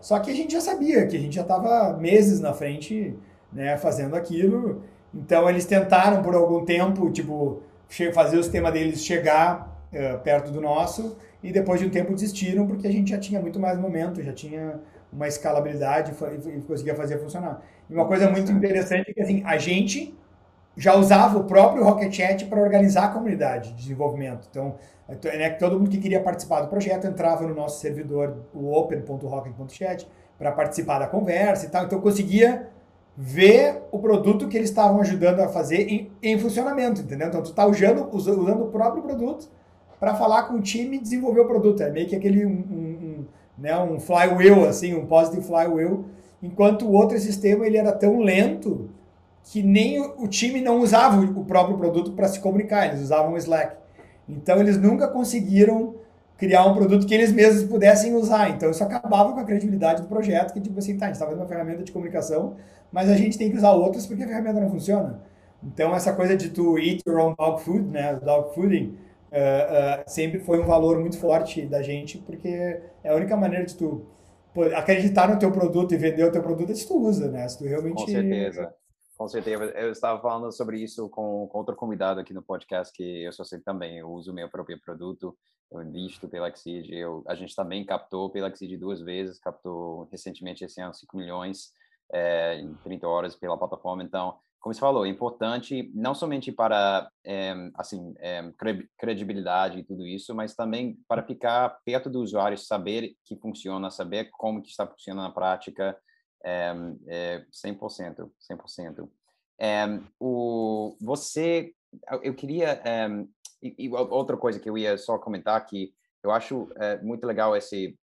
Só que a gente já sabia que a gente já estava meses na frente, né, fazendo aquilo. Então eles tentaram por algum tempo, tipo, fazer o sistema deles chegar uh, perto do nosso e depois de um tempo desistiram porque a gente já tinha muito mais momento, já tinha uma escalabilidade e conseguia fazer funcionar. E uma coisa muito interessante é que assim, a gente já usava o próprio Rocket Chat para organizar a comunidade de desenvolvimento. Então, né, todo mundo que queria participar do projeto entrava no nosso servidor, o open.rocket.chat, para participar da conversa e tal. Então, eu conseguia ver o produto que eles estavam ajudando a fazer em, em funcionamento, entendeu? Então, tu está usando, usando o próprio produto para falar com o time e desenvolver o produto. É meio que aquele um, um, um, né, um flywheel, assim, um positive flywheel, enquanto o outro sistema ele era tão lento que nem o, time não usava o próprio produto para se comunicar, eles usavam o Slack. Então eles nunca conseguiram criar um produto que eles mesmos pudessem usar. Então isso acabava com a credibilidade do projeto, que tipo assim, tá, a gente está fazendo uma ferramenta de comunicação, mas a gente tem que usar outras porque a ferramenta não funciona. Então essa coisa de tu eat your own dog food, né, dog fooding, uh, uh, sempre foi um valor muito forte da gente, porque é a única maneira de tu acreditar no teu produto e vender o teu produto é se tu usa, né? Se tu realmente... Com certeza. Com certeza. Eu estava falando sobre isso com, com outro convidado aqui no podcast, que eu sou assim também. Eu uso meu próprio produto, eu invisto pela Exceed. Eu, a gente também captou pela Exceed duas vezes, captou recentemente esse ano 5 milhões é, em 30 horas pela plataforma. Então, como você falou, é importante não somente para é, assim é, credibilidade e tudo isso, mas também para ficar perto do usuário, saber que funciona, saber como que está funcionando na prática, é, é 100%, 100%. É, o, você, eu queria, é, e, e, outra coisa que eu ia só comentar que eu acho é, muito legal esse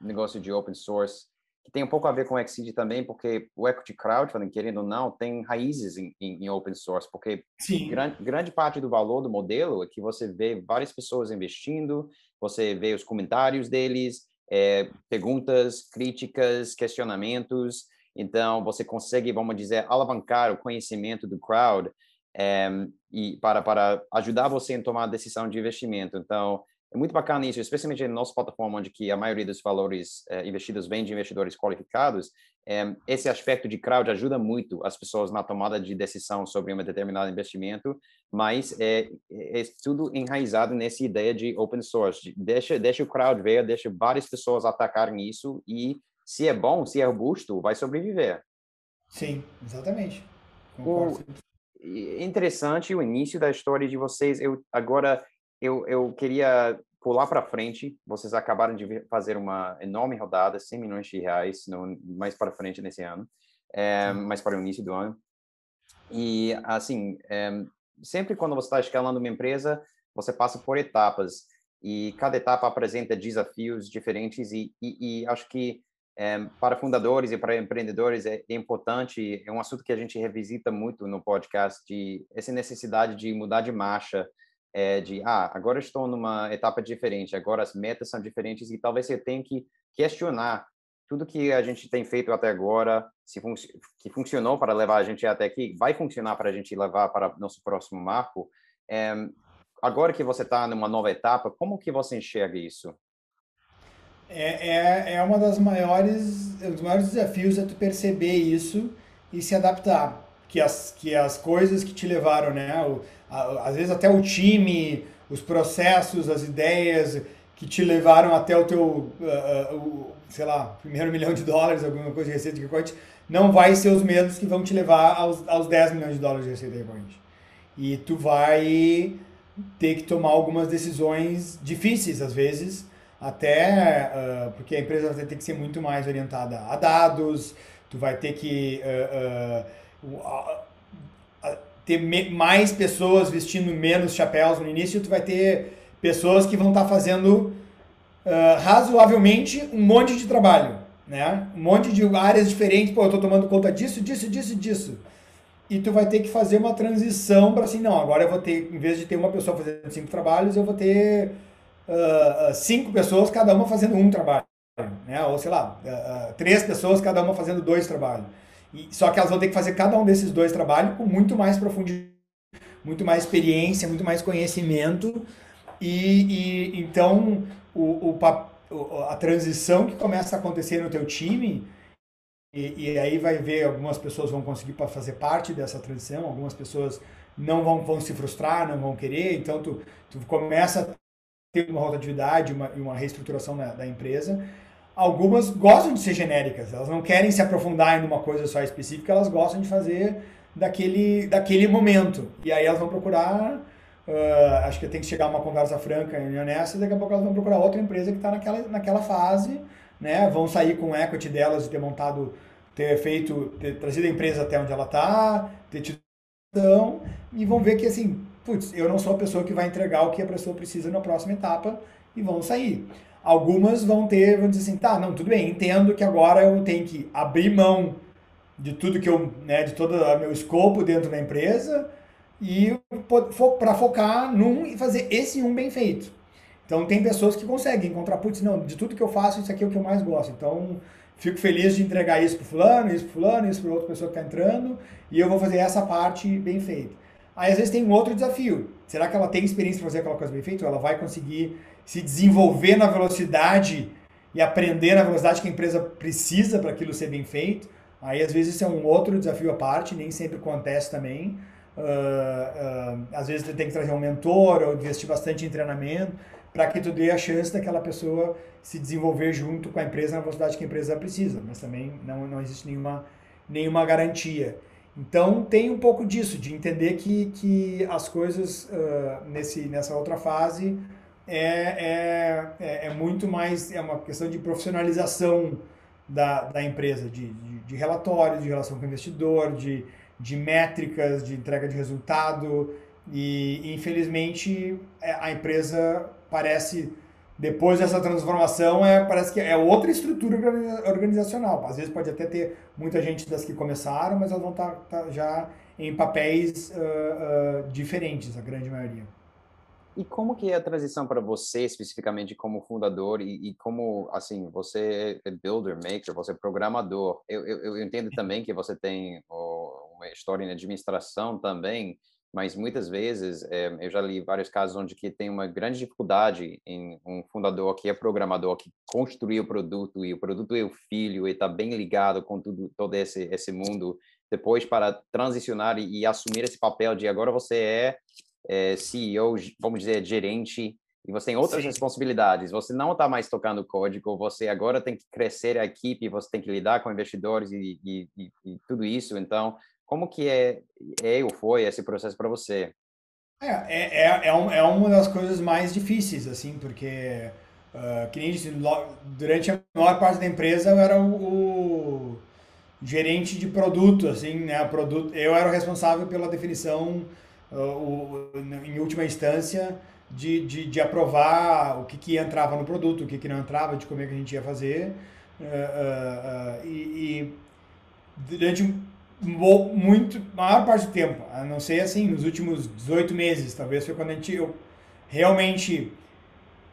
negócio de open source, que tem um pouco a ver com o Exceed também, porque o equity crowdfunding, querendo ou não, tem raízes em, em, em open source, porque grande, grande parte do valor do modelo é que você vê várias pessoas investindo, você vê os comentários deles, é, perguntas, críticas, questionamentos. Então, você consegue, vamos dizer, alavancar o conhecimento do crowd é, e para, para ajudar você em tomar a decisão de investimento. Então, é muito bacana isso, especialmente na nossa plataforma, onde que a maioria dos valores é, investidos vem de investidores qualificados. É, esse aspecto de crowd ajuda muito as pessoas na tomada de decisão sobre um determinado investimento, mas é, é tudo enraizado nessa ideia de open source. De deixa, deixa o crowd ver, deixa várias pessoas atacarem isso e, se é bom, se é robusto, vai sobreviver. Sim, exatamente. Concordo. O, interessante o início da história de vocês. Eu agora eu, eu queria pular para frente. Vocês acabaram de fazer uma enorme rodada, 100 milhões de reais, no, mais para frente nesse ano, é, mais para o início do ano. E, assim, é, sempre quando você está escalando uma empresa, você passa por etapas. E cada etapa apresenta desafios diferentes. E, e, e acho que é, para fundadores e para empreendedores é, é, importante, é um assunto que a gente revisita muito no podcast, de essa necessidade de mudar de marcha, é, de, ah, agora estou numa etapa diferente, agora as metas são diferentes e talvez você tenha que questionar tudo que a gente tem feito até agora, se que funcionou para levar a gente até aqui, vai funcionar para a gente levar para nosso próximo marco. É, agora que você está numa nova etapa, como que você enxerga isso? É, é, é uma das maiores, os maiores desafios é tu perceber isso e se adaptar, que as, que as coisas que te levaram, né, o, às vezes até o time, os processos, as ideias que te levaram até o teu, uh, uh, sei lá, primeiro milhão de dólares, alguma coisa de receita recorrente, não vai ser os mesmos que vão te levar aos, aos 10 milhões de dólares de receita recorrente. E tu vai ter que tomar algumas decisões difíceis, às vezes, até uh, porque a empresa vai ter que ser muito mais orientada a dados, tu vai ter que ter mais pessoas vestindo menos chapéus no início, tu vai ter pessoas que vão estar tá fazendo uh, razoavelmente um monte de trabalho, né? Um monte de áreas diferentes, pô, eu estou tomando conta disso, disso, disso, disso. E tu vai ter que fazer uma transição para assim, não, agora eu vou ter, em vez de ter uma pessoa fazendo cinco trabalhos, eu vou ter uh, cinco pessoas, cada uma fazendo um trabalho, né? Ou sei lá, uh, três pessoas, cada uma fazendo dois trabalhos. E, só que elas vão ter que fazer cada um desses dois trabalhos com muito mais profundidade, muito mais experiência, muito mais conhecimento. E, e então o, o, a transição que começa a acontecer no teu time, e, e, aí vai ver, algumas pessoas vão conseguir fazer parte dessa transição, algumas pessoas não vão, vão se frustrar, não vão querer, então tu, tu começa a ter uma rotatividade, uma, uma reestruturação da, da empresa, algumas gostam de ser genéricas, elas não querem se aprofundar em uma coisa só específica, elas gostam de fazer daquele, daquele momento. E aí elas vão procurar, uh, acho que tem que chegar uma conversa franca e honesta, e daqui a pouco elas vão procurar outra empresa que está naquela, naquela fase, né? vão sair com o equity delas de ter montado, ter feito, ter trazido a empresa até onde ela está, ter tido e vão ver que assim, putz, eu não sou a pessoa que vai entregar o que a pessoa precisa na próxima etapa e vão sair. Algumas vão ter, vão dizer assim, tá, não, tudo bem, entendo que agora eu tenho que abrir mão de tudo que eu, né, de todo o meu escopo dentro da empresa e para focar num e fazer esse um bem feito. Então tem pessoas que conseguem encontrar, putz, não, de tudo que eu faço, isso aqui é o que eu mais gosto. Então fico feliz de entregar isso para fulano, isso para fulano, isso para outra pessoa que está entrando, e eu vou fazer essa parte bem feita. Aí às vezes tem um outro desafio. Será que ela tem experiência para fazer aquela coisa bem feita? Ou ela vai conseguir se desenvolver na velocidade e aprender na velocidade que a empresa precisa para aquilo ser bem feito. Aí, às vezes, isso é um outro desafio à parte, nem sempre acontece também. Uh, uh, às vezes, você tem que trazer um mentor ou investir bastante em treinamento para que tu dê a chance daquela pessoa se desenvolver junto com a empresa na velocidade que a empresa precisa. Mas também não, não existe nenhuma, nenhuma garantia. Então, tem um pouco disso, de entender que, que as coisas uh, nesse, nessa outra fase é, é, é, é, muito mais, é uma questão de profissionalização da, da empresa, de, de, de relatórios, de relação com o investidor, de, de métricas, de entrega de resultado. E, infelizmente, é, a empresa parece, depois dessa transformação, é, parece que é outra estrutura organizacional. Às vezes pode até ter muita gente das que começaram, mas elas vão estar tá, tá já em papéis uh, uh, diferentes, a grande maioria. E como que é a transição para você, especificamente como fundador, e, e, como, assim, você é builder, maker, você é programador. Eu, eu, eu entendo também que você tem oh, uma história em administração também. mas muitas vezes é, eu já li vários casos onde que tem uma grande dificuldade em um fundador que é programador que construiu o produto e o produto é o filho e está bem ligado com tudo todo esse esse mundo depois para transicionar e, e assumir esse papel de agora você é, é CEO vamos dizer gerente e você tem outras Sim. responsabilidades. Você não está mais tocando código, você agora tem que crescer a equipe, você tem que lidar com investidores e, e, e, e tudo isso. Então, como que é, é ou foi esse processo para você? É, é, é, é, um, é uma das coisas mais difíceis, assim, porque, uh, que nem disse, durante a maior parte da empresa eu era o, o gerente de produto, assim, né, produto, eu era o responsável pela definição, o, em última instância, de, de, de, aprovar o que, que entrava no produto, o que, que não entrava, de como é que a gente ia fazer, uh, e, e durante muito, maior parte do tempo, a não ser assim, nos últimos 18 meses, talvez foi quando a gente, eu realmente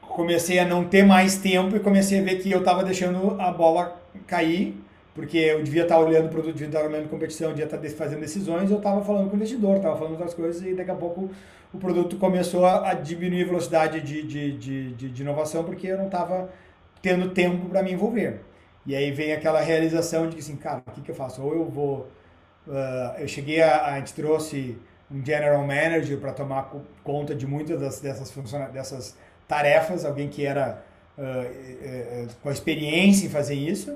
comecei a não ter mais tempo e comecei a ver que eu estava deixando a bola cair, porque eu devia estar olhando o produto, devia estar olhando competição, devia estar fazendo decisões, eu estava falando com o investidor, estava falando outras coisas e daqui a pouco o produto começou a, diminuir a velocidade de, de, de, de, de inovação porque eu não estava tendo tempo para me envolver. E aí vem aquela realização de que assim, cara, o que, que eu faço? Ou eu vou Uh, eu cheguei a, a gente trouxe um general manager para tomar conta de muitas das, dessas dessas tarefas, alguém que era uh, uh, com experiência em fazer isso.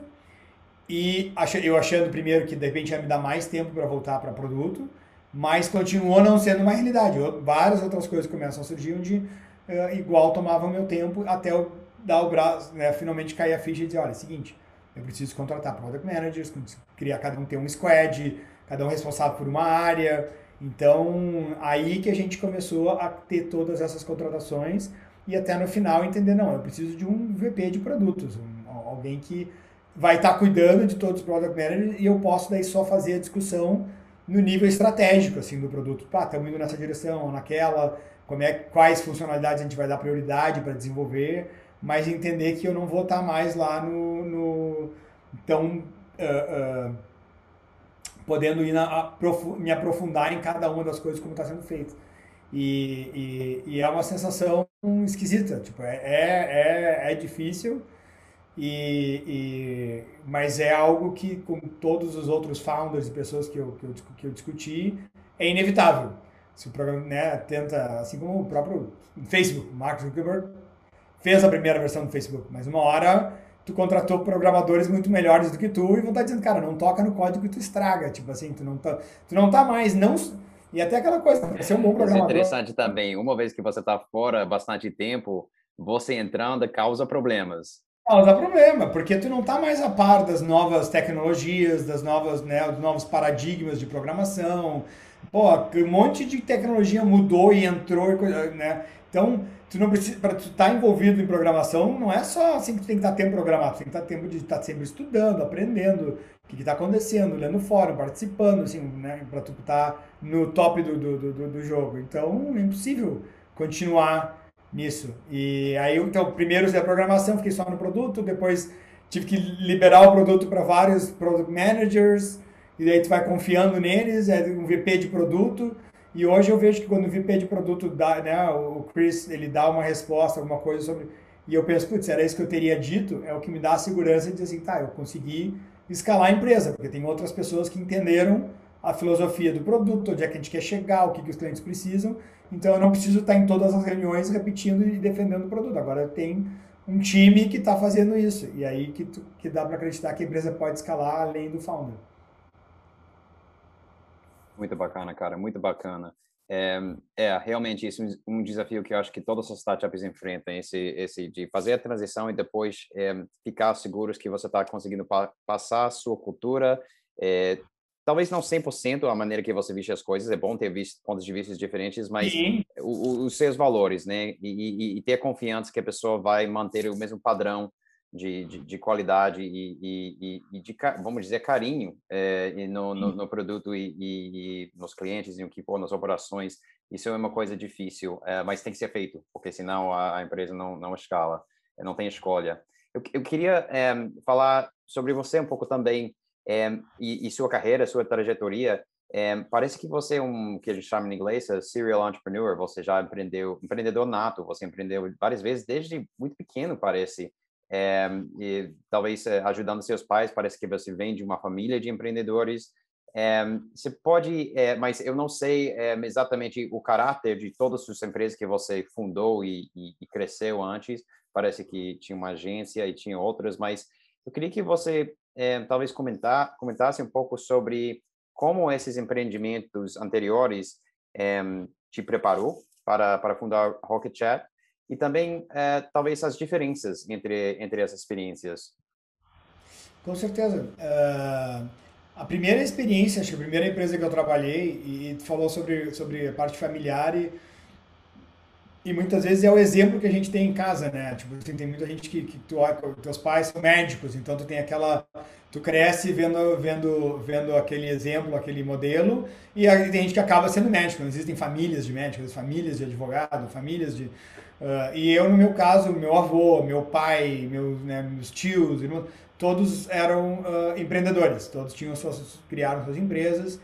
E eu achando primeiro que de repente ia me dar mais tempo para voltar para produto, mas continuou não sendo uma realidade. Eu, várias outras coisas começam a surgir onde igual tomavam meu tempo até eu dar o braço, né, finalmente cair a ficha e dizer, olha, é o seguinte, eu preciso contratar product managers, criar cada um ter um squad, cada um responsável por uma área. Então, aí que a gente começou a ter todas essas contratações e até no final entender, não, eu preciso de um VP de produtos, um, alguém que vai estar tá cuidando de todos os product managers e eu posso daí só fazer a discussão no nível estratégico assim do produto. Pá, estamos indo nessa direção ou naquela, como é, quais funcionalidades a gente vai dar prioridade para desenvolver, mas entender que eu não vou estar tá mais lá no, no então uh, uh, podendo ir na, me aprofundar em cada uma das coisas como está sendo feito. E, e, e, é uma sensação esquisita, tipo, é, é, é, é difícil, e, e, mas é algo que, com todos os outros founders e pessoas que eu, que eu, que eu discuti, é inevitável. Se o programa né, tenta, assim como o próprio Facebook, Mark Zuckerberg fez a primeira versão do Facebook, mas uma hora tu contratou programadores muito melhores do que tu e vão estar tá dizendo, cara, não toca no código que tu estraga, tipo assim, tu não tá, tu não tá mais, não... E até aquela coisa, para ser um bom programador... Isso é interessante também, uma vez que você está fora bastante tempo, você entrando causa problemas. Causa problema, porque tu não tá mais a par das novas tecnologias, das novas, né, dos novos paradigmas de programação. Pô, um monte de tecnologia mudou e entrou, né? Então, tu não precisa para tu estar tá envolvido em programação não é só assim que tu tem que estar tempo programado tem que estar tempo de estar sempre estudando aprendendo o que está acontecendo lendo fórum participando assim né para tu estar tá no top do, do, do, do, jogo então é impossível continuar nisso e aí então primeiro a programação fiquei só no produto depois tive que liberar o produto para vários product managers e daí tu vai confiando neles é um VP de produto e hoje eu vejo que quando o VP de produto dá, né, o Chris, ele dá uma resposta, alguma coisa sobre. E eu penso, putz, era isso que eu teria dito, é o que me dá a segurança de dizer assim, tá, eu consegui escalar a empresa, porque tem outras pessoas que entenderam a filosofia do produto, onde é que a gente quer chegar, o que, que os clientes precisam. Então eu não preciso estar em todas as reuniões repetindo e defendendo o produto. Agora tem um time que está fazendo isso. E aí que, tu, que dá para acreditar que a empresa pode escalar além do founder. Muito bacana, cara, muito bacana. É, é, realmente isso é um desafio que eu acho que todas as startups enfrentam, esse, esse de fazer a transição e depois é, ficar seguros que você está conseguindo pa passar a sua cultura, é, talvez não 100% a maneira que você viste as coisas, é bom ter visto pontos de vista diferentes, mas o, o, os seus valores, né, e, e, e ter confiança que a pessoa vai manter o mesmo padrão de, de, de qualidade e, e, de, vamos dizer, carinho é, no, no, no, produto e, e, nos clientes e o que for, nas operações. Isso é uma coisa difícil, é, mas tem que ser feito, porque senão a, a empresa não, não escala, não tem escolha. Eu, eu queria é, falar sobre você um pouco também e, sua carreira, sua trajetória. É, parece que você é um que a gente chama em inglês é serial entrepreneur. Você já empreendeu, empreendedor nato. Você empreendeu várias vezes desde muito pequeno, parece. É, e talvez é, ajudando seus pais. Parece que você vem de uma família de empreendedores. É, você pode, é, mas eu não sei é, exatamente o caráter de todas as empresas que você fundou e, e, e, cresceu antes. Parece que tinha uma agência e tinha outras, mas eu queria que você é, talvez comentar, comentasse um pouco sobre como esses empreendimentos anteriores é, te preparou para, para fundar Rocket Chat e também é, talvez as diferenças entre entre essas experiências. Com certeza. Uh, a primeira experiência, acho que a primeira empresa que eu trabalhei e falou sobre sobre a parte familiar e e muitas vezes é o exemplo que a gente tem em casa, né? Tipo, tem muita gente que, que tu, teus pais são médicos, então tu tem aquela tu cresce vendo vendo vendo aquele exemplo, aquele modelo, e aí tem gente que acaba sendo médico. Não existem famílias de médicos, famílias de advogado, famílias de uh, e eu no meu caso, meu avô, meu pai, meus, né, meus tios, irmãos, todos eram uh, empreendedores, todos tinham suas criaram suas empresas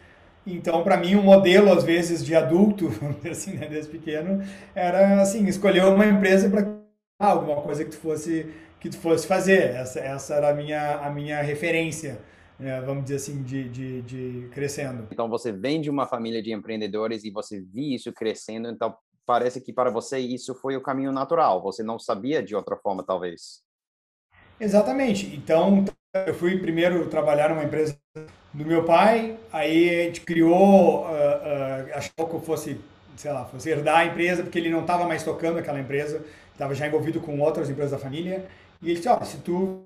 então, para mim, o um modelo, às vezes, de adulto, assim, né, desde pequeno, era, assim, escolher uma empresa para alguma coisa que tu fosse, que tu fosse fazer. Essa, essa era a minha, a minha referência, né, vamos dizer assim, de, de, de crescendo. Então, você vem de uma família de empreendedores e você viu isso crescendo, então parece que para você isso foi o caminho natural. Você não sabia de outra forma, talvez. Exatamente. Então, eu fui primeiro trabalhar numa empresa do meu pai, aí a gente criou, uh, uh, achou que eu fosse, sei lá, fosse herdar a empresa, porque ele não estava mais tocando aquela empresa, estava já envolvido com outras empresas da família, e ele disse, ó, se tu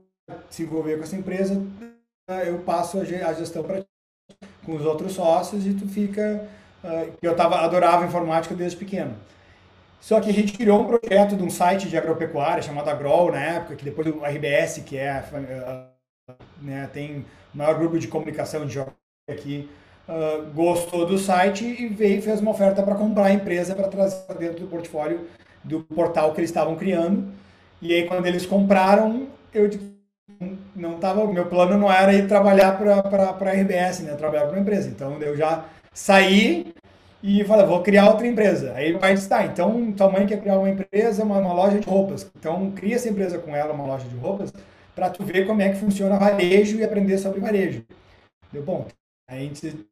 se envolver com essa empresa, eu passo a gestão para ti, com os outros sócios, e tu fica... Uh, eu tava, adorava informática desde pequeno. Só que a gente criou um projeto de um site de agropecuária chamado Agrol na época, que depois o RBS, que é né, tem maior grupo de comunicação de jogos aqui, uh, gostou do site e veio fez uma oferta para comprar a empresa para trazer dentro do portfólio do portal que eles estavam criando. E aí quando eles compraram, eu não tava, meu plano não era ir trabalhar para a RBS, né, trabalhar para uma empresa. Então eu já saí e falei, vou criar outra empresa. Aí o pai disse, tá, então tua mãe quer criar uma empresa, uma, uma loja de roupas. Então cria essa empresa com ela, uma loja de roupas, para tu ver como é que funciona varejo e aprender sobre varejo. Deu bom. A gente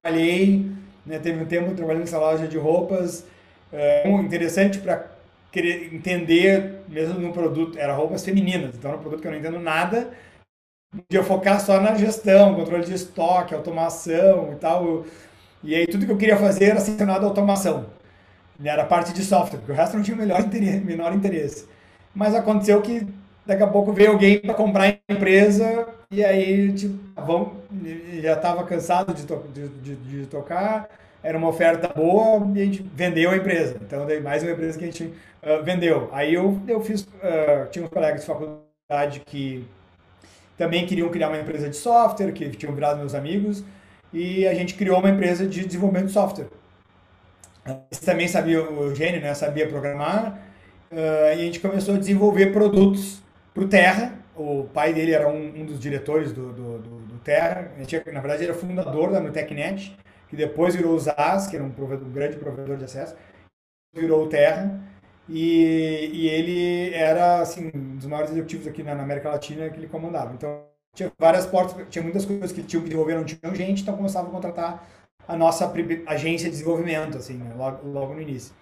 trabalhei, né, teve um tempo trabalhando nessa loja de roupas, é, interessante para entender, mesmo no produto, era roupas femininas, então era um produto que eu não entendo nada, podia focar só na gestão, controle de estoque, automação e tal, e aí tudo que eu queria fazer era relacionado à automação, era parte de software, porque o resto não tinha o menor interesse. Mas aconteceu que daqui a pouco veio alguém para comprar a empresa e aí tipo, vamos, já estava cansado de, to de, de, de, tocar, era uma oferta boa e a gente vendeu a empresa. Então, daí mais uma empresa que a gente uh, vendeu. Aí eu, eu fiz, uh, tinha uns colegas de faculdade que também queriam criar uma empresa de software, que tinham virado meus amigos, e a gente criou uma empresa de desenvolvimento de software. Eles também sabia, o Eugênio né, sabia programar, uh, e a gente começou a desenvolver produtos para o Terra. O pai dele era um, um dos diretores do, do, do, do Terra. Tinha, na verdade, era fundador da Nutecnet, que depois virou o ZAS, que era um, provedor, um grande provedor de acesso. Virou o Terra. E, e, ele era assim, um dos maiores executivos aqui na, na, América Latina que ele comandava. Então, tinha várias portas, tinha muitas coisas que tinham que desenvolver, não tinham gente, então começava a contratar a nossa agência de desenvolvimento, assim, né, logo, logo no início.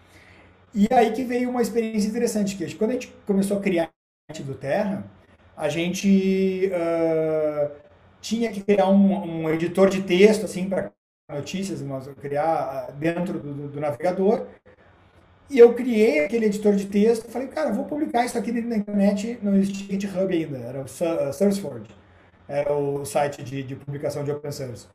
E aí que veio uma experiência interessante, que quando a gente começou a criar do Terra, a gente uh, tinha que criar um, um, editor de texto assim para notícias, criar dentro do, do, navegador. E eu criei aquele editor de texto, falei, cara, vou publicar isso aqui na internet, não existia GitHub ainda, era o SourceForge, era o site de, de publicação de open source.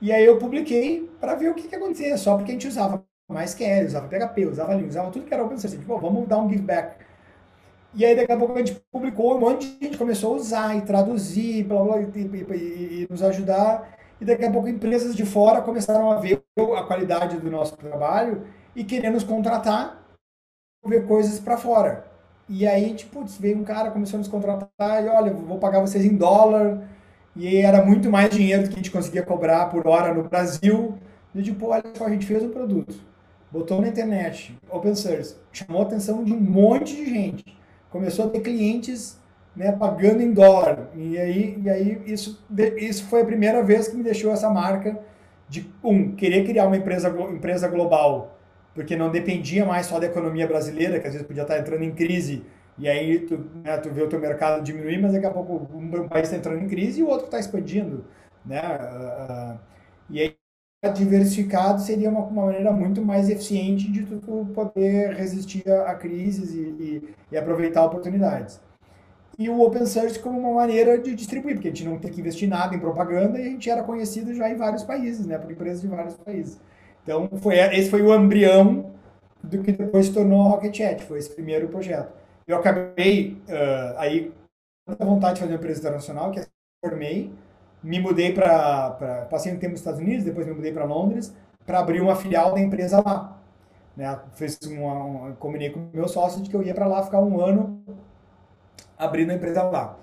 E aí eu publiquei para ver o que, que acontecia, só porque a gente usava MySQL, usava PHP, usava Linux, usava tudo que era open source. Tipo, vamos dar um give back e aí daqui a pouco a gente publicou, um monte de gente começou a usar e traduzir, blá, blá, e, e, e nos ajudar. E daqui a pouco empresas de fora começaram a ver a qualidade do nosso trabalho e querer nos contratar, ver coisas para fora. E aí, tipo, veio um cara, começou a nos contratar e olha, vou pagar vocês em dólar e era muito mais dinheiro do que a gente conseguia cobrar por hora no Brasil. E tipo, olha só, a gente fez um produto, botou na internet, open source, chamou a atenção de um monte de gente. Começou a ter clientes né, pagando em dólar. E aí, e aí isso, isso foi a primeira vez que me deixou essa marca de, um, querer criar uma empresa, empresa global, porque não dependia mais só da economia brasileira, que às vezes podia estar entrando em crise e aí tu, né, tu vê o teu mercado diminuir, mas daqui a pouco um, país está entrando em crise e o outro está expandindo. Né? Uh, e aí diversificado seria uma, uma, maneira muito mais eficiente de tu, poder resistir a, a crises e, e, e, aproveitar oportunidades. E o open source como uma maneira de distribuir, porque a gente não tem que investir nada em propaganda e a gente era conhecido já em vários países, né, por empresas de vários países. Então, foi, esse foi o embrião do que depois se tornou a Rocket Chat, foi esse primeiro projeto. Eu acabei uh, aí com vontade de fazer uma empresa internacional, que é formei, me mudei para passei um tempo nos Estados Unidos, depois me mudei para Londres para abrir uma filial da empresa lá. Né? Uma, combinei com o meu sócio de que eu ia para lá ficar um ano abrindo a empresa lá.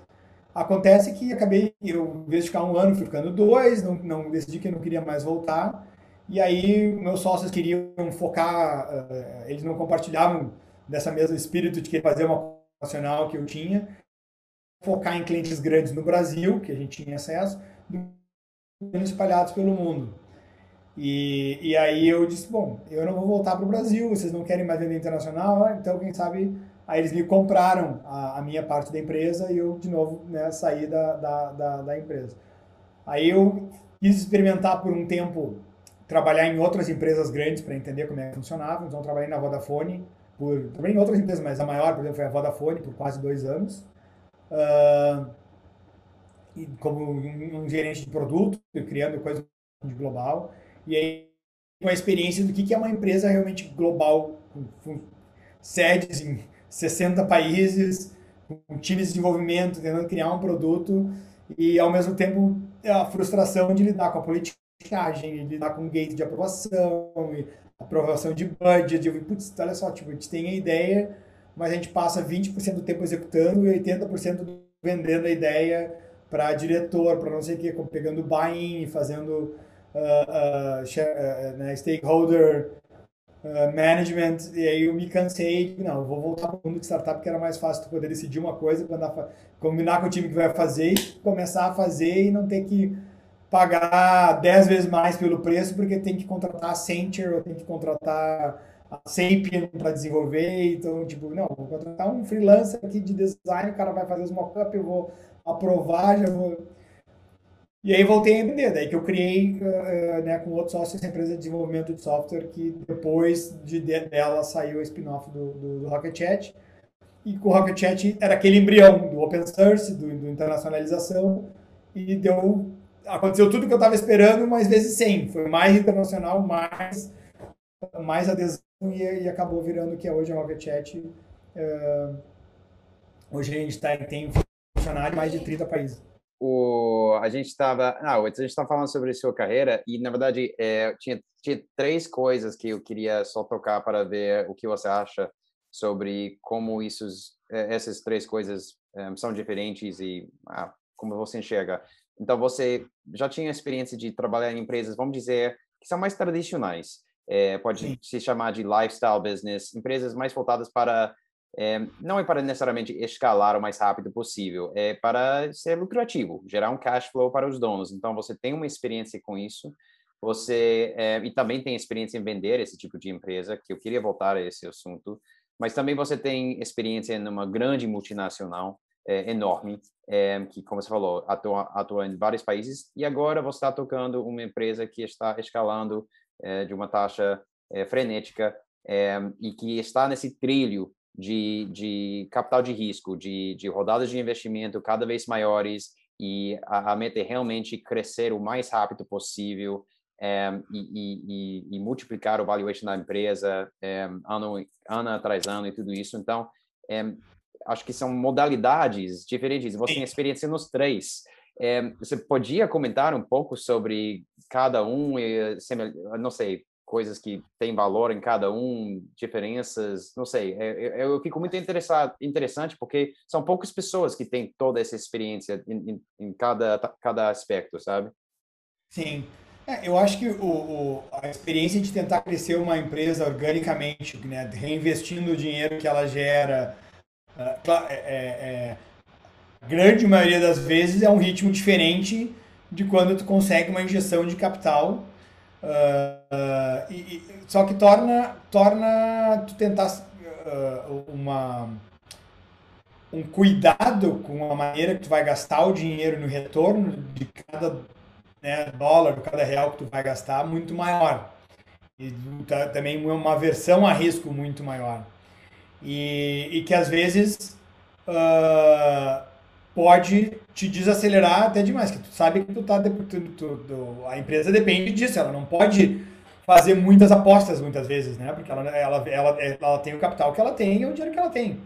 Acontece que acabei, eu, em vez de ficar um ano, fui ficando dois, não, não decidi que não queria mais voltar. E aí, meus sócios queriam focar, uh, eles não compartilhavam dessa mesma espírito de querer fazer uma nacional que eu tinha, focar em clientes grandes no Brasil, que a gente tinha acesso, espalhados pelo mundo. E, e aí eu disse, bom, eu não vou voltar para o Brasil, vocês não querem mais vender internacional, então quem sabe... Aí eles me compraram a, a minha parte da empresa e eu, de novo, né, saí da, da, da, da empresa. Aí eu quis experimentar por um tempo trabalhar em outras empresas grandes para entender como é que funcionava. Então, trabalhei na Vodafone, por também em outras empresas, mas a maior, por exemplo, foi a Vodafone por quase dois anos, uh, como um, gerente de produto, criando coisa de global, e aí uma experiência do que, é uma empresa realmente global, com, com sedes em 60 países, com times de desenvolvimento, tentando criar um produto, e ao mesmo tempo a frustração de lidar com a politicagem, lidar com o gate de aprovação, aprovação de budget, eu vi, putz, olha só, tipo, a gente tem a ideia, mas a gente passa 20% do tempo executando e 80% vendendo a ideia para diretor, para não sei o que, pegando buy-in, fazendo uh, uh, share, uh, né, stakeholder management, e aí eu me cansei, não, vou voltar para o mundo de startup, que era mais fácil tu poder decidir uma coisa, combinar com o time que vai fazer, começar a fazer e não ter que pagar 10 vezes mais pelo preço porque tem que contratar Accenture ou tem que contratar a Sapien para desenvolver. Então, tipo, não, vou contratar um freelancer aqui de design, o cara vai fazer os mock-up, eu vou aprovar, já vou. E aí voltei a empreender, daí que eu criei uh, né, com outros sócios essa empresa de desenvolvimento de software que depois de, dela saiu o spin-off do, do, do Rocket Chat. E com o Rocket Chat era aquele embrião do open source, do, do internacionalização, e deu aconteceu tudo que eu estava esperando, mas vezes 100. Foi mais internacional, mais, mais adesão e, e acabou virando o que é hoje a Rocket Chat. Uh, hoje a gente tá, tem funcionário em mais de 30 países. O, a gente estava não, a gente estava falando sobre sua carreira e na verdade é, tinha, tinha três coisas que eu queria só tocar para ver o que você acha sobre como isso, é, essas três coisas um, é, são diferentes e ah, como você enxerga. Então, você já tinha experiência de trabalhar em empresas, vamos dizer, que são mais tradicionais. É, pode Sim. se chamar de lifestyle business, empresas mais voltadas para é, não é para necessariamente escalar o mais rápido possível, é para ser lucrativo, gerar um cash flow para os donos. Então, você tem uma experiência com isso, você é, e também tem experiência em vender esse tipo de empresa, que eu queria voltar a esse assunto, mas também você tem experiência em uma grande multinacional é, enorme, é, que, como você falou, atua, atua em vários países, e agora você está tocando uma empresa que está escalando é, de uma taxa é, frenética é, e que está nesse trilho de, de capital de risco, de, de rodadas de investimento cada vez maiores, e a, a meta é realmente crescer o mais rápido possível é, e, e, e, multiplicar o valuation da empresa é, ano, ano atrás ano e tudo isso. Então, acho que são modalidades diferentes. Você tem experiência nos três. É, você podia comentar um pouco sobre cada um? E, não sei, coisas que têm valor em cada um, diferenças, não sei. É, é, eu, eu fico muito interessado, interessante porque são poucas pessoas que têm toda essa experiência em, em, em cada, cada aspecto, sabe? Sim. É, eu acho que o, o, a experiência de tentar crescer uma empresa organicamente, né, reinvestindo o dinheiro que ela gera, uh, é, é, a grande maioria das vezes é um ritmo diferente de quando tu consegue uma injeção de capital. Uh, e, e, só que torna, torna tu tentar uh, uma, um cuidado com a maneira que tu vai gastar o dinheiro no retorno de cada né, dólar, cada real que tu vai gastar muito maior. E tá, também uma versão a risco muito maior. E, e que às vezes uh, pode te desacelerar até demais, que tu sabe que tu tá, tu, tu, a empresa depende disso, ela não pode fazer muitas apostas muitas vezes, né? Porque ela, ela, ela, ela tem o capital que ela tem e o dinheiro que ela tem.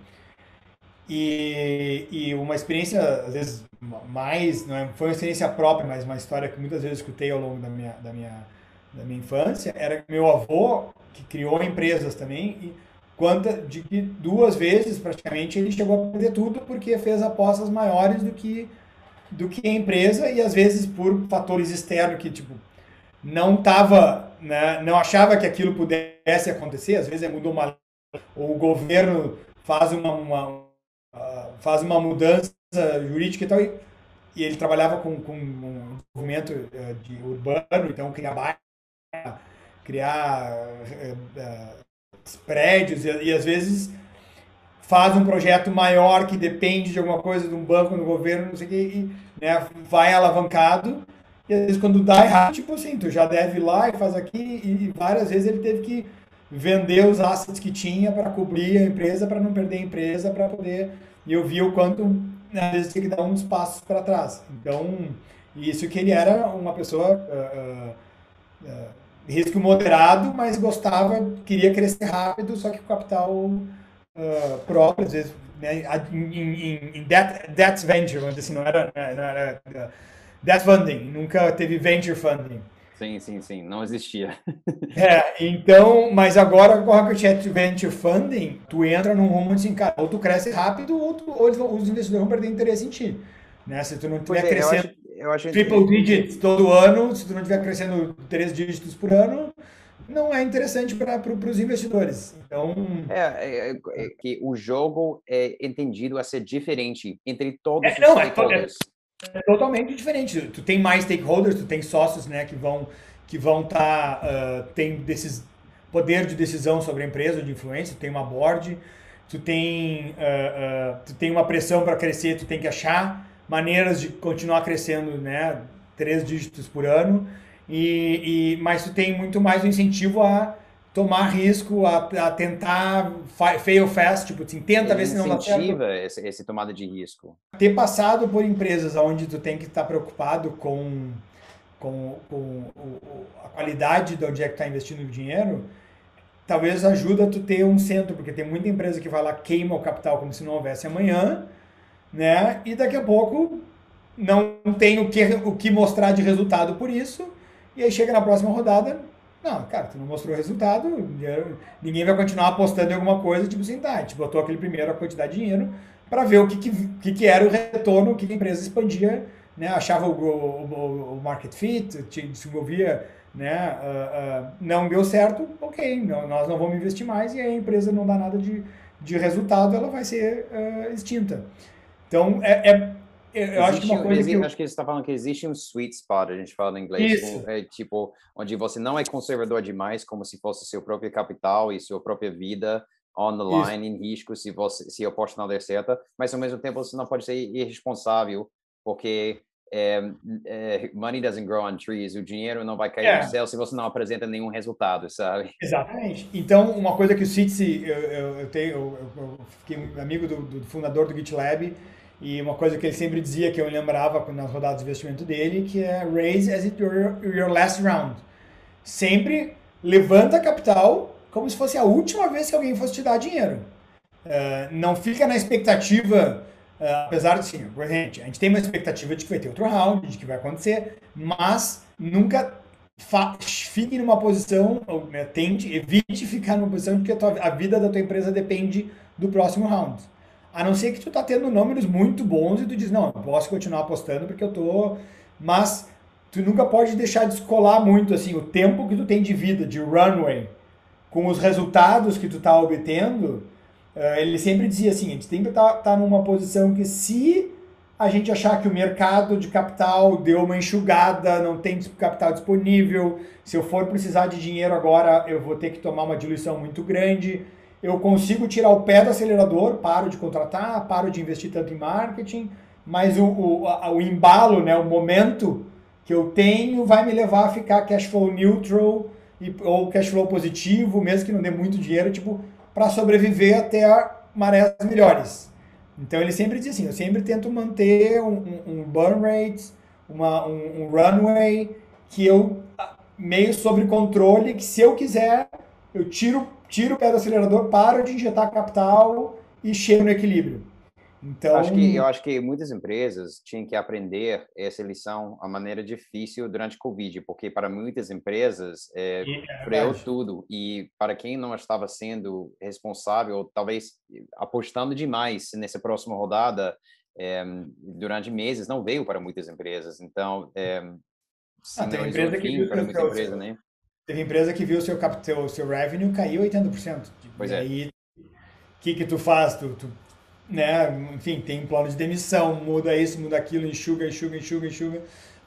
E, e uma experiência, às vezes, mais, não é, foi uma experiência própria, mas uma história que muitas vezes escutei ao longo da minha, da minha, da minha infância, era meu avô, que criou empresas também, e quanta de que duas vezes praticamente ele chegou a perder tudo porque fez apostas maiores do que do que a empresa e às vezes por fatores externos que tipo não tava né, não achava que aquilo pudesse acontecer às vezes mudou uma ou o governo faz uma, uma uh, faz uma mudança jurídica e tal e, e ele trabalhava com, com um movimento uh, de urbano então criar bairro, criar uh, prédios e, e às vezes faz um projeto maior que depende de alguma coisa de um banco, do governo, não sei o que, né, vai alavancado. E às vezes quando dá errado, tipo assim, tu já deve ir lá e faz aqui, e várias vezes ele teve que vender os assets que tinha para cobrir a empresa, para não perder a empresa, para poder. E eu vi o quanto, né, às vezes, tinha que dar uns passos para trás. Então, isso que ele era uma pessoa. Uh, uh, uh, risco moderado, mas gostava, queria crescer rápido, só que o capital uh, próprio, às vezes, né, em, em, em debt, debt venture, assim, não era, não era uh, debt funding, nunca teve venture funding. Sim, sim, sim, não existia. é, então, mas agora com a Rocket Venture Funding, tu entra num rumo assim, cara, ou tu cresce rápido, ou, tu, ou os investidores vão perder interesse em ti. Né? Se tu não estiver é, crescendo eu acho triple digits todo ano, se tu não estiver crescendo três dígitos por ano, não é interessante para os investidores. Então. É, é, é, que o jogo é entendido a ser diferente entre todos é, os não, é stakeholders. É, é, totalmente diferente. Tu tem mais stakeholders, tu tem sócios né, que vão que vão estar. Tá, uh, tem desses poder de decisão sobre a empresa, de influência, tu tem uma board, tu tem, uh, uh, tu tem uma pressão para crescer, tu tem que achar maneiras de continuar crescendo, né? Três dígitos por ano. E, e, mas tu tem muito mais o incentivo a tomar risco, a, a tentar fail fast, tipo assim, tenta ver se não dá certo. Incentiva esse, esse tomada de risco. Ter passado por empresas onde tu tem que estar preocupado com, com, com a qualidade de onde é que está investindo o dinheiro, talvez ajuda tu ter um centro, porque tem muita empresa que vai lá, queima o capital como se não houvesse amanhã, né? E daqui a pouco não tem o que, o que mostrar de resultado por isso, e aí chega na próxima rodada, não, cara, tu não mostrou resultado, ninguém vai continuar apostando em alguma coisa, tipo assim, tá, a gente botou aquele primeiro a quantidade de dinheiro para ver o que, que, que, era o retorno, o que, a empresa expandia, né, achava o, o, o market fit, se desenvolvia, né, uh, uh, não deu certo, ok, não, nós não vamos investir mais e a empresa não dá nada de, de resultado, ela vai ser uh, extinta. Então, é, é eu acho que uma coisa existe, que eu... Acho que você está falando que existe um sweet spot, a gente fala em inglês, é, tipo, onde você não é conservador demais, como se fosse seu próprio capital e sua própria vida on the line, Isso. em risco, se, você, se a aposta não der certo, mas ao mesmo tempo você não pode ser irresponsável, porque é, é, money doesn't grow on trees, o dinheiro não vai cair é. no céu se você não apresenta nenhum resultado, sabe? Exatamente. Então, uma coisa que o Citsi, eu, eu, eu, tenho, eu, eu fiquei amigo do, do, fundador do GitLab, e uma coisa que ele sempre dizia, que eu lembrava nas rodadas de investimento dele, que é raise as it your, your last round. Sempre levanta capital como se fosse a última vez que alguém fosse te dar dinheiro. Uh, não fica na expectativa Uh, apesar de, sim, gente, a gente tem uma expectativa de que vai ter outro round, de que vai acontecer, mas nunca fique numa posição, né, tente, evite ficar numa posição porque a, tua, a, vida da tua empresa depende do próximo round. A não ser que tu tá tendo números muito bons e tu diz, não, eu posso continuar apostando porque eu tô... Mas tu nunca pode deixar de descolar muito, assim, o tempo que tu tem de vida, de runway, com os resultados que tu tá obtendo, uh, ele sempre dizia assim, a gente tem que estar tá, tá numa posição que se a gente achar que o mercado de capital deu uma enxugada, não tem capital disponível, se eu for precisar de dinheiro agora, eu vou ter que tomar uma diluição muito grande. Eu consigo tirar o pé do acelerador, paro de contratar, paro de investir tanto em marketing, mas o, o, o embalo, né, o momento que eu tenho vai me levar a ficar cash flow neutral e, ou cash flow positivo, mesmo que não dê muito dinheiro, tipo, para sobreviver até marés melhores. Então ele sempre diz assim, eu sempre tento manter um, um, um burn rate, uma, um, um, runway que eu meio sobre controle, que se eu quiser, eu tiro, tiro o pé do acelerador, paro de injetar capital e chego no equilíbrio. Então, acho que, eu acho que muitas empresas tinham que aprender essa lição a maneira difícil durante o Covid, porque para muitas empresas é, é tudo e para quem não estava sendo responsável, talvez apostando demais nessa próxima rodada é, durante meses, não veio para muitas empresas. Então, é, ah, teve empresa que para muita empresa, né? Teve empresa que viu o seu, seu, seu revenue cair 80%. Tipo, pois e é. aí, o que que tu faz? Tu, tu né? Enfim, tem um plano de demissão, muda isso, muda aquilo, enxuga, enxuga, enxuga, enxuga,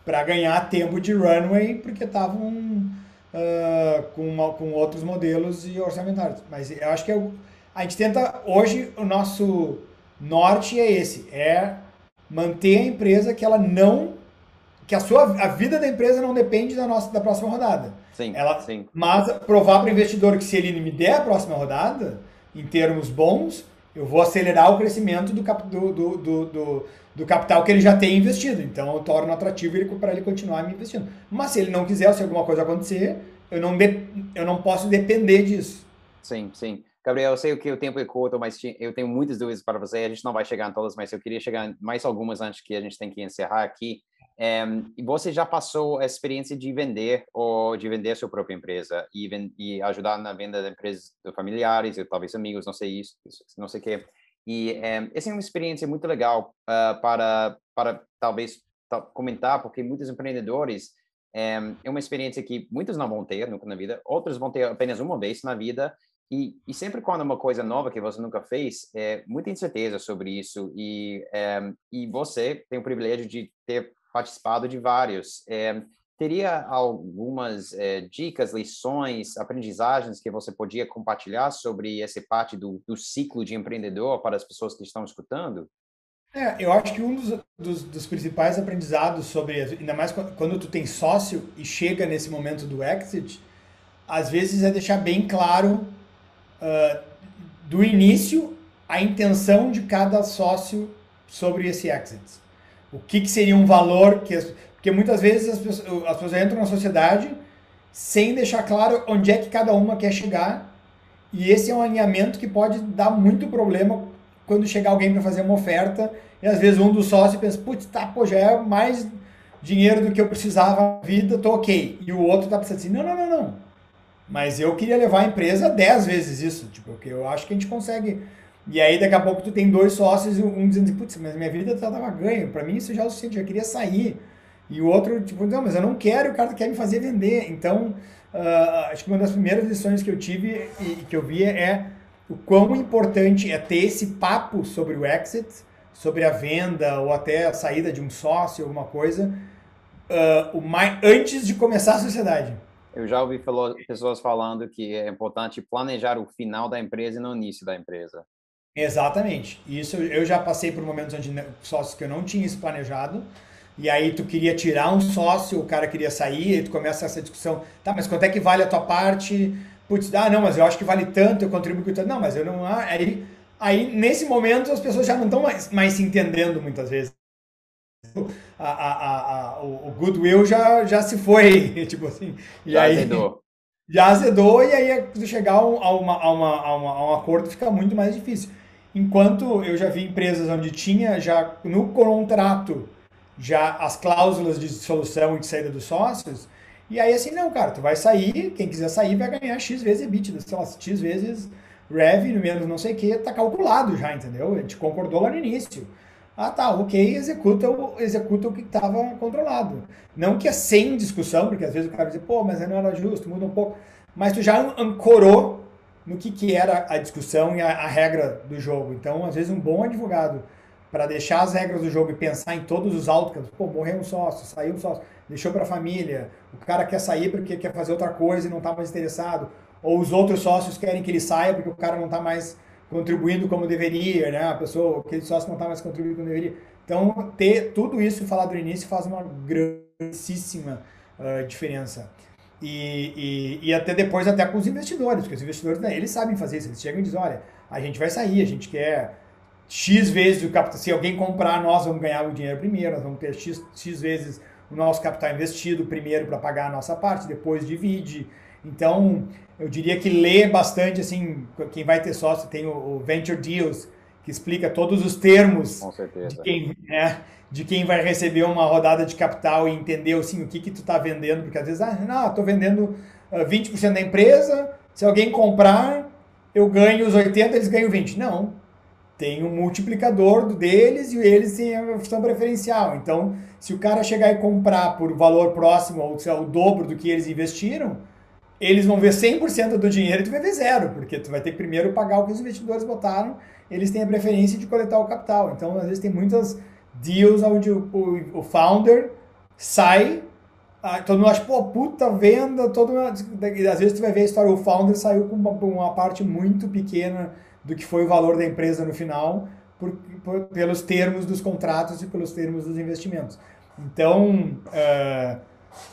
para ganhar tempo de runway, porque estavam uh, com, com outros modelos e orçamentários. Mas eu acho que eu, a gente tenta, hoje, o nosso norte é esse, é manter a empresa que ela não, que a sua, a vida da empresa não depende da nossa, da próxima rodada. Sim, ela, sim. Mas provar para o investidor que se ele me der a próxima rodada, em termos bons, eu vou acelerar o crescimento do, cap, do, do, do, do, capital que ele já tem investido. Então eu torno atrativo ele, para ele continuar me investindo. Mas se ele não quiser, se alguma coisa acontecer, eu não, de, eu não posso depender disso. Sim, sim. Gabriel, eu sei que o tempo é curto, mas eu tenho muitas dúvidas para você. A gente não vai chegar em todas, mas eu queria chegar em mais algumas antes que a gente tem que encerrar aqui. É, e você já passou a experiência de vender ou de vender a sua própria empresa e, e ajudar na venda de empresas de familiares, talvez amigos, não sei isso, não sei o quê. E é, essa é uma experiência muito legal uh, para, para talvez comentar, porque muitos empreendedores é, é, uma experiência que muitos não vão ter nunca na vida, outros vão ter apenas uma vez na vida. E, e sempre quando é uma coisa nova que você nunca fez, é muita incerteza sobre isso. E, é, e você tem o privilégio de ter participado de vários. É, teria algumas é, dicas, lições, aprendizagens que você podia compartilhar sobre essa parte do, do, ciclo de empreendedor para as pessoas que estão escutando? É, eu acho que um dos, dos, dos, principais aprendizados sobre, ainda mais quando tu tem sócio e chega nesse momento do exit, às vezes é deixar bem claro uh, do início a intenção de cada sócio sobre esse exit o que, que seria um valor que porque muitas vezes as pessoas, as pessoas entram na sociedade sem deixar claro onde é que cada uma quer chegar e esse é um alinhamento que pode dar muito problema quando chegar alguém para fazer uma oferta e às vezes um dos sócios pensa, putz, tá, pô, já é mais dinheiro do que eu precisava na vida, tô ok. E o outro tá pensando assim, não, não, não, não. Mas eu queria levar a empresa 10 vezes isso, tipo, porque eu acho que a gente consegue e aí daqui a pouco tu tem dois sócios e um dizendo, putz, mas minha vida já tava ganho, para mim isso já é o suficiente, eu queria sair. E o outro, tipo, não, mas eu não quero, o cara quer me fazer vender. Então, uh, acho que uma das primeiras lições que eu tive e que eu vi é o quão importante é ter esse papo sobre o exit, sobre a venda ou até a saída de um sócio, alguma coisa, uh, o mais, antes de começar a sociedade. Eu já ouvi pessoas falando que é importante planejar o final da empresa e não o início da empresa. Exatamente. Isso eu já passei por momentos onde sócios que eu não tinha isso planejado. E aí tu queria tirar um sócio, o cara queria sair, e tu começa essa discussão, tá, mas quanto é que vale a tua parte? Putz, ah, não, mas eu acho que vale tanto, eu contribuo com tanto. Não, mas eu não. Ah, aí, aí, nesse momento, as pessoas já não estão mais, mais se entendendo muitas vezes. A, a, a, o, o goodwill já, já se foi, tipo assim. E já aí, azedou. Já azedou, e aí chegar a, uma, a, uma, a, uma, a um acordo fica muito mais difícil. Enquanto eu já vi empresas onde tinha já no contrato já as cláusulas de dissolução e de saída dos sócios, E aí assim, não, cara, tu vai sair, quem quiser sair vai ganhar X vezes EBITDA, sei lá, X vezes revenue, menos não sei o que, tá calculado já, entendeu? A gente concordou lá no início. Ah, tá, ok, executa o, executa o que estava controlado. Não que é sem discussão, porque às vezes o cara diz, pô, mas não era justo, muda um pouco. Mas tu já ancorou no que, que era a discussão e a, a regra do jogo. Então, às vezes, um bom advogado, para deixar as regras do jogo e pensar em todos os outcomes, pô, morreu um sócio, saiu um sócio, deixou para a família, o cara quer sair porque quer fazer outra coisa e não está mais interessado, ou os outros sócios querem que ele saia porque o cara não está mais contribuindo como deveria, né? A pessoa, aquele sócio não está mais contribuindo como deveria. Então, ter tudo isso falado no início faz uma grandíssima uh, diferença. E, e, e, até depois até com os investidores, porque os investidores, né, eles sabem fazer isso, eles chegam e dizem, olha, a gente vai sair, a gente quer X vezes o capital, se alguém comprar, nós vamos ganhar o dinheiro primeiro, nós vamos ter X, X vezes o nosso capital investido primeiro para pagar a nossa parte, depois divide. Então, eu diria que lê bastante, assim, quem vai ter sócio tem o, o Venture Deals, que explica todos os termos de quem, né, de quem vai receber uma rodada de capital e entender assim, o que, que tu está vendendo, porque às vezes, ah, não, estou vendendo uh, ah, 20% da empresa, se alguém comprar, eu ganho os 80, eles ganham 20. Não, tem um multiplicador deles e eles têm a função preferencial. Então, se o cara chegar e comprar por valor próximo, ou se é o dobro do que eles investiram, eles vão ver 100% do dinheiro e tu vai ver zero, porque tu vai ter que primeiro pagar o que os investidores botaram, eles têm a preferência de coletar o capital. Então, às vezes, tem muitas deals onde o, o, founder sai, ah, todo mundo acha, pô, puta venda, todo mundo, às vezes tu vai ver a história, o founder saiu com uma, uma parte muito pequena do que foi o valor da empresa no final, por, por, pelos termos dos contratos e pelos termos dos investimentos. Então, uh,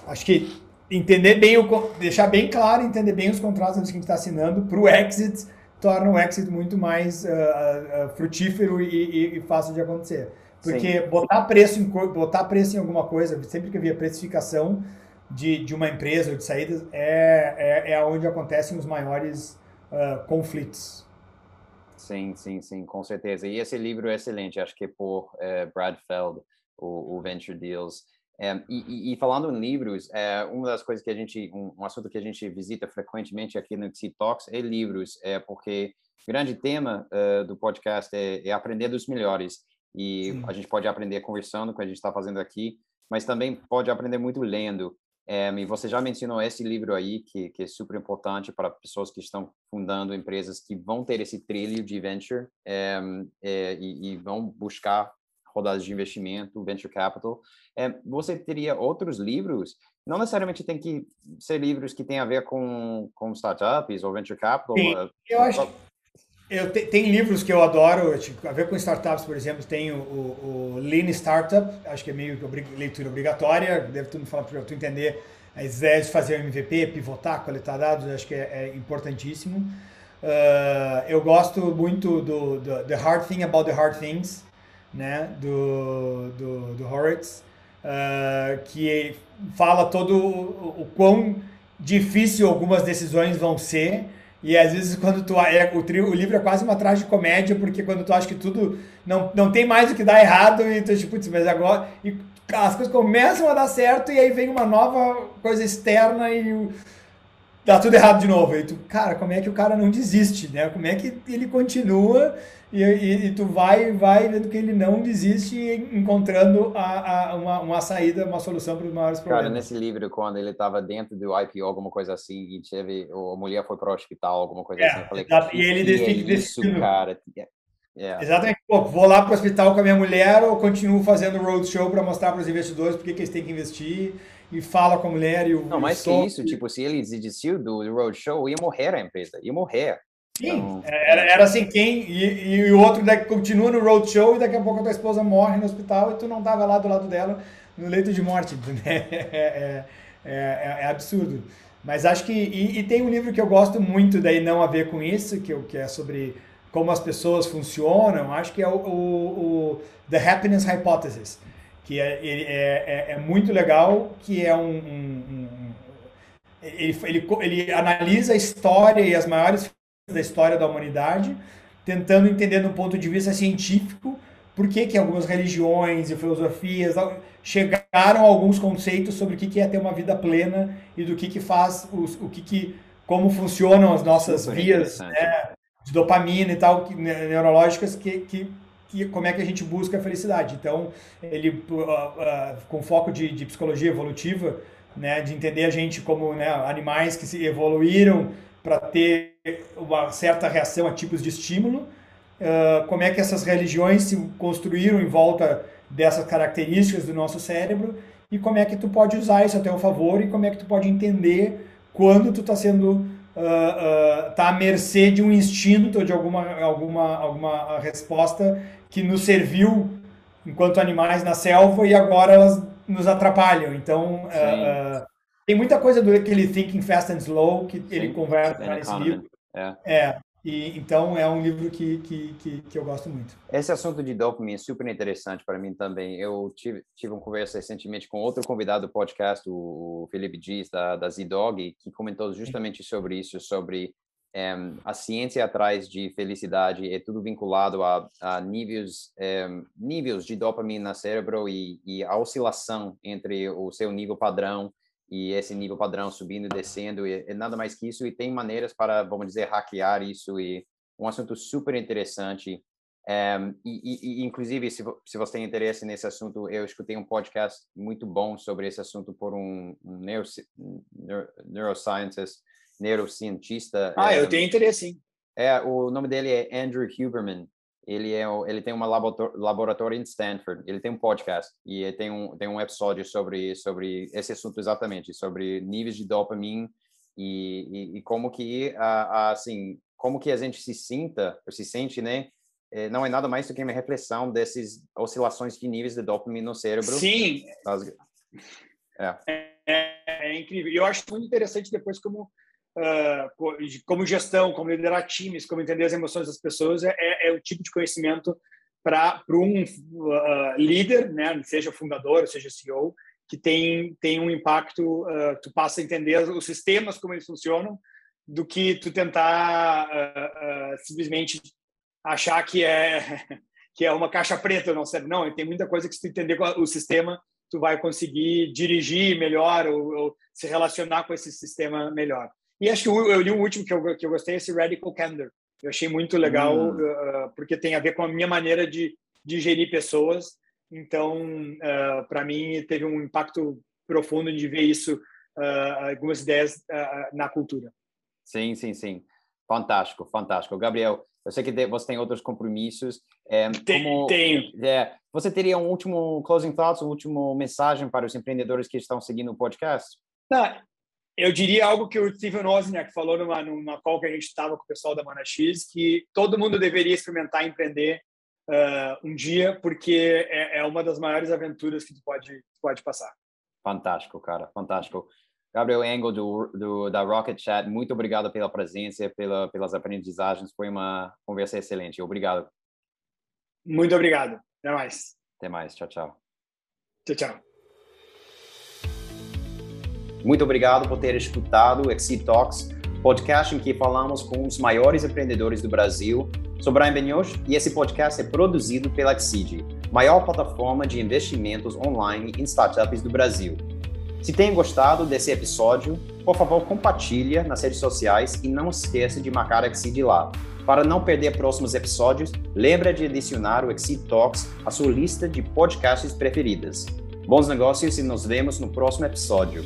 acho que entender bem, o, deixar bem claro, entender bem os contratos que a gente está assinando para o exit, torna o exit muito mais uh, uh, frutífero e, e, e, fácil de acontecer. Porque botar preço, em, botar preço em alguma coisa, sempre que havia precificação de, de uma empresa ou de saídas, é, é, é onde acontecem os maiores uh, conflitos. Sim, sim, sim, com certeza. E esse livro é excelente, acho que é por é, Brad Feld, o, o Venture Deals. É, e, e, falando em livros, é, uma das coisas que a gente, um, um, assunto que a gente visita frequentemente aqui no Xi Talks é livros, é porque grande tema uh, do podcast é, é, aprender dos melhores. E Sim. a gente pode aprender conversando, como a gente está fazendo aqui, mas também pode aprender muito lendo. É, e você já mencionou esse livro aí, que, que é super importante para pessoas que estão fundando empresas que vão ter esse trilho de venture é, e, e, vão buscar rodadas de investimento, venture capital. É, você teria outros livros? Não necessariamente tem que ser livros que têm a ver com, com startups ou venture capital. Sim, é, eu acho. Eu te, tem livros que eu adoro, tipo, a ver com startups, por exemplo, tem o, o, o Lean Startup, acho que é meio leitura obrigatória, deve tu me falar para tu entender as ideias de fazer o MVP, pivotar, coletar dados, acho que é, é importantíssimo. Uh, eu gosto muito do, do, The Hard Thing About the Hard Things, né, do, do, do Horowitz, uh, que fala todo o, o quão difícil algumas decisões vão ser. E às vezes quando tu é o, o livro é quase uma comédia porque quando tu acha que tudo não, não tem mais o que dar errado e tu tipo, mas agora e as coisas começam a dar certo e aí vem uma nova coisa externa e dá tudo errado de novo. E tu, cara, como é que o cara não desiste, né? Como é que ele continua e, e, e tu vai vai vendo que ele não desiste encontrando a, a, uma, uma saída, uma solução para os maiores problemas. Cara, nesse livro, quando ele estava dentro do IPO, alguma coisa assim, e teve, a mulher foi para o hospital, alguma coisa é, assim, eu falei, e ele decide é isso, cara. Yeah. Exatamente. Pô, vou lá para o hospital com a minha mulher ou continuo fazendo roadshow para mostrar para os investidores por que eles têm que investir e fala com a mulher e o. Não, mais que isso, tipo, se ele desistiu do roadshow, ia morrer a empresa, ia morrer. Sim, então, era, era assim, quem. E, e o outro daqui, continua no roadshow e daqui a pouco a tua esposa morre no hospital e tu não tava lá do lado dela no leito de morte. É, é, é, é, absurdo. Mas acho que. E, e, tem um livro que eu gosto muito, daí não a ver com isso, que, que é sobre como as pessoas funcionam, acho que é o, o, o The Happiness Hypothesis, que é, é, é, é, muito legal, que é um, um, um ele, ele, ele analisa a história e as maiores da história da humanidade, tentando entender do ponto de vista científico por que, que algumas religiões e filosofias chegaram a alguns conceitos sobre o que, que é ter uma vida plena e do que, que faz, os, o que, que como funcionam as nossas Super vias né, de dopamina e tal, que, neurológicas, que, que, que, como é que a gente busca a felicidade. Então, ele, uh, uh, com foco de, de psicologia evolutiva, né, de entender a gente como né, animais que se evoluíram para ter uma certa reação a tipos de estímulo, uh, como é que essas religiões se construíram em volta dessas características do nosso cérebro e como é que tu pode usar isso a teu favor e como é que tu pode entender quando tu está sendo uh, uh, tá à mercê de um instinto ou de alguma alguma alguma resposta que nos serviu enquanto animais na selva e agora elas nos atrapalham. Então uh, tem muita coisa do aquele Thinking Fast and Slow que Sim. ele conversa nesse livro. É. é. E, então é um livro que, que, que, que, eu gosto muito. Esse assunto de dopamina é super interessante para mim também. Eu tive, tive uma conversa recentemente com outro convidado do podcast, o Felipe Dias, da, da Z-Dog, que comentou justamente sobre isso, sobre é, a ciência atrás de felicidade é tudo vinculado a, a níveis, é, níveis de dopamina no cérebro e, e a oscilação entre o seu nível padrão e esse nível padrão subindo e descendo, e, e nada mais que isso, e tem maneiras para, vamos dizer, hackear isso, e um assunto super interessante. Eh, e, e, inclusive, se, se você tem interesse nesse assunto, eu escutei um podcast muito bom sobre esse assunto por um, um neuro, neuro, neuroscientist, neurocientista. Ah, eu tenho interesse, sim. É, o nome dele é Andrew Huberman ele é ele tem uma laboratório em Stanford ele tem um podcast e tem um tem um episódio sobre sobre esse assunto exatamente sobre níveis de dopamina e, e, e como que assim como que a gente se sinta se sente né é, não é nada mais do que uma reflexão dessas oscilações de níveis de dopamina no cérebro sim é. é, é incrível eu acho muito interessante depois como como gestão, como liderar times, como entender as emoções das pessoas, é, é, é o tipo de conhecimento para um uh, líder, né, seja fundador, seja CEO, que tem, tem um impacto, uh, tu passa a entender os sistemas, como eles funcionam, do que tu tentar simplesmente achar que é que é uma caixa preta, não serve. Não, tem muita coisa que se tu entender o sistema, tu vai conseguir dirigir melhor ou, ou se relacionar com esse sistema melhor. E acho que eu, eu li um último que eu, que eu gostei, esse Radical Candor. Eu achei muito legal, hum. uh, porque tem a ver com a minha maneira de, de gerir pessoas. Então, uh, para mim, teve um impacto profundo de ver isso, uh, algumas ideias na cultura. Sim, sim, sim. Fantástico, fantástico. Gabriel, eu sei que você tem outros compromissos. É, como, tenho. É, você teria um último closing thoughts, uma última mensagem para os empreendedores que estão seguindo o podcast? Não, eu diria algo que o Steven Wozniak falou numa, numa call que a gente estava com o pessoal da Mana X, que todo mundo deveria experimentar empreender uh, um dia, porque é, é, uma das maiores aventuras que tu pode, pode passar. Fantástico, cara, fantástico. Gabriel Engel, do, do, da Rocket Chat, muito obrigado pela presença, pela, pelas aprendizagens. Foi uma conversa excelente. Obrigado. Muito obrigado. Até mais. Até mais. Tchau, tchau. Tchau, tchau. Muito obrigado por ter escutado o Exit Talks, podcast em que falamos com os maiores empreendedores do Brasil. Sou Brian Benioch e esse podcast é produzido pela Exceed, maior plataforma de investimentos online em startups do Brasil. Se tem gostado desse episódio, por favor, compartilha nas redes sociais e não esqueça de marcar a Exceed lá. Para não perder próximos episódios, lembra de adicionar o Exceed Talks à sua lista de podcasts preferidas. Bons negócios e nos vemos no próximo episódio.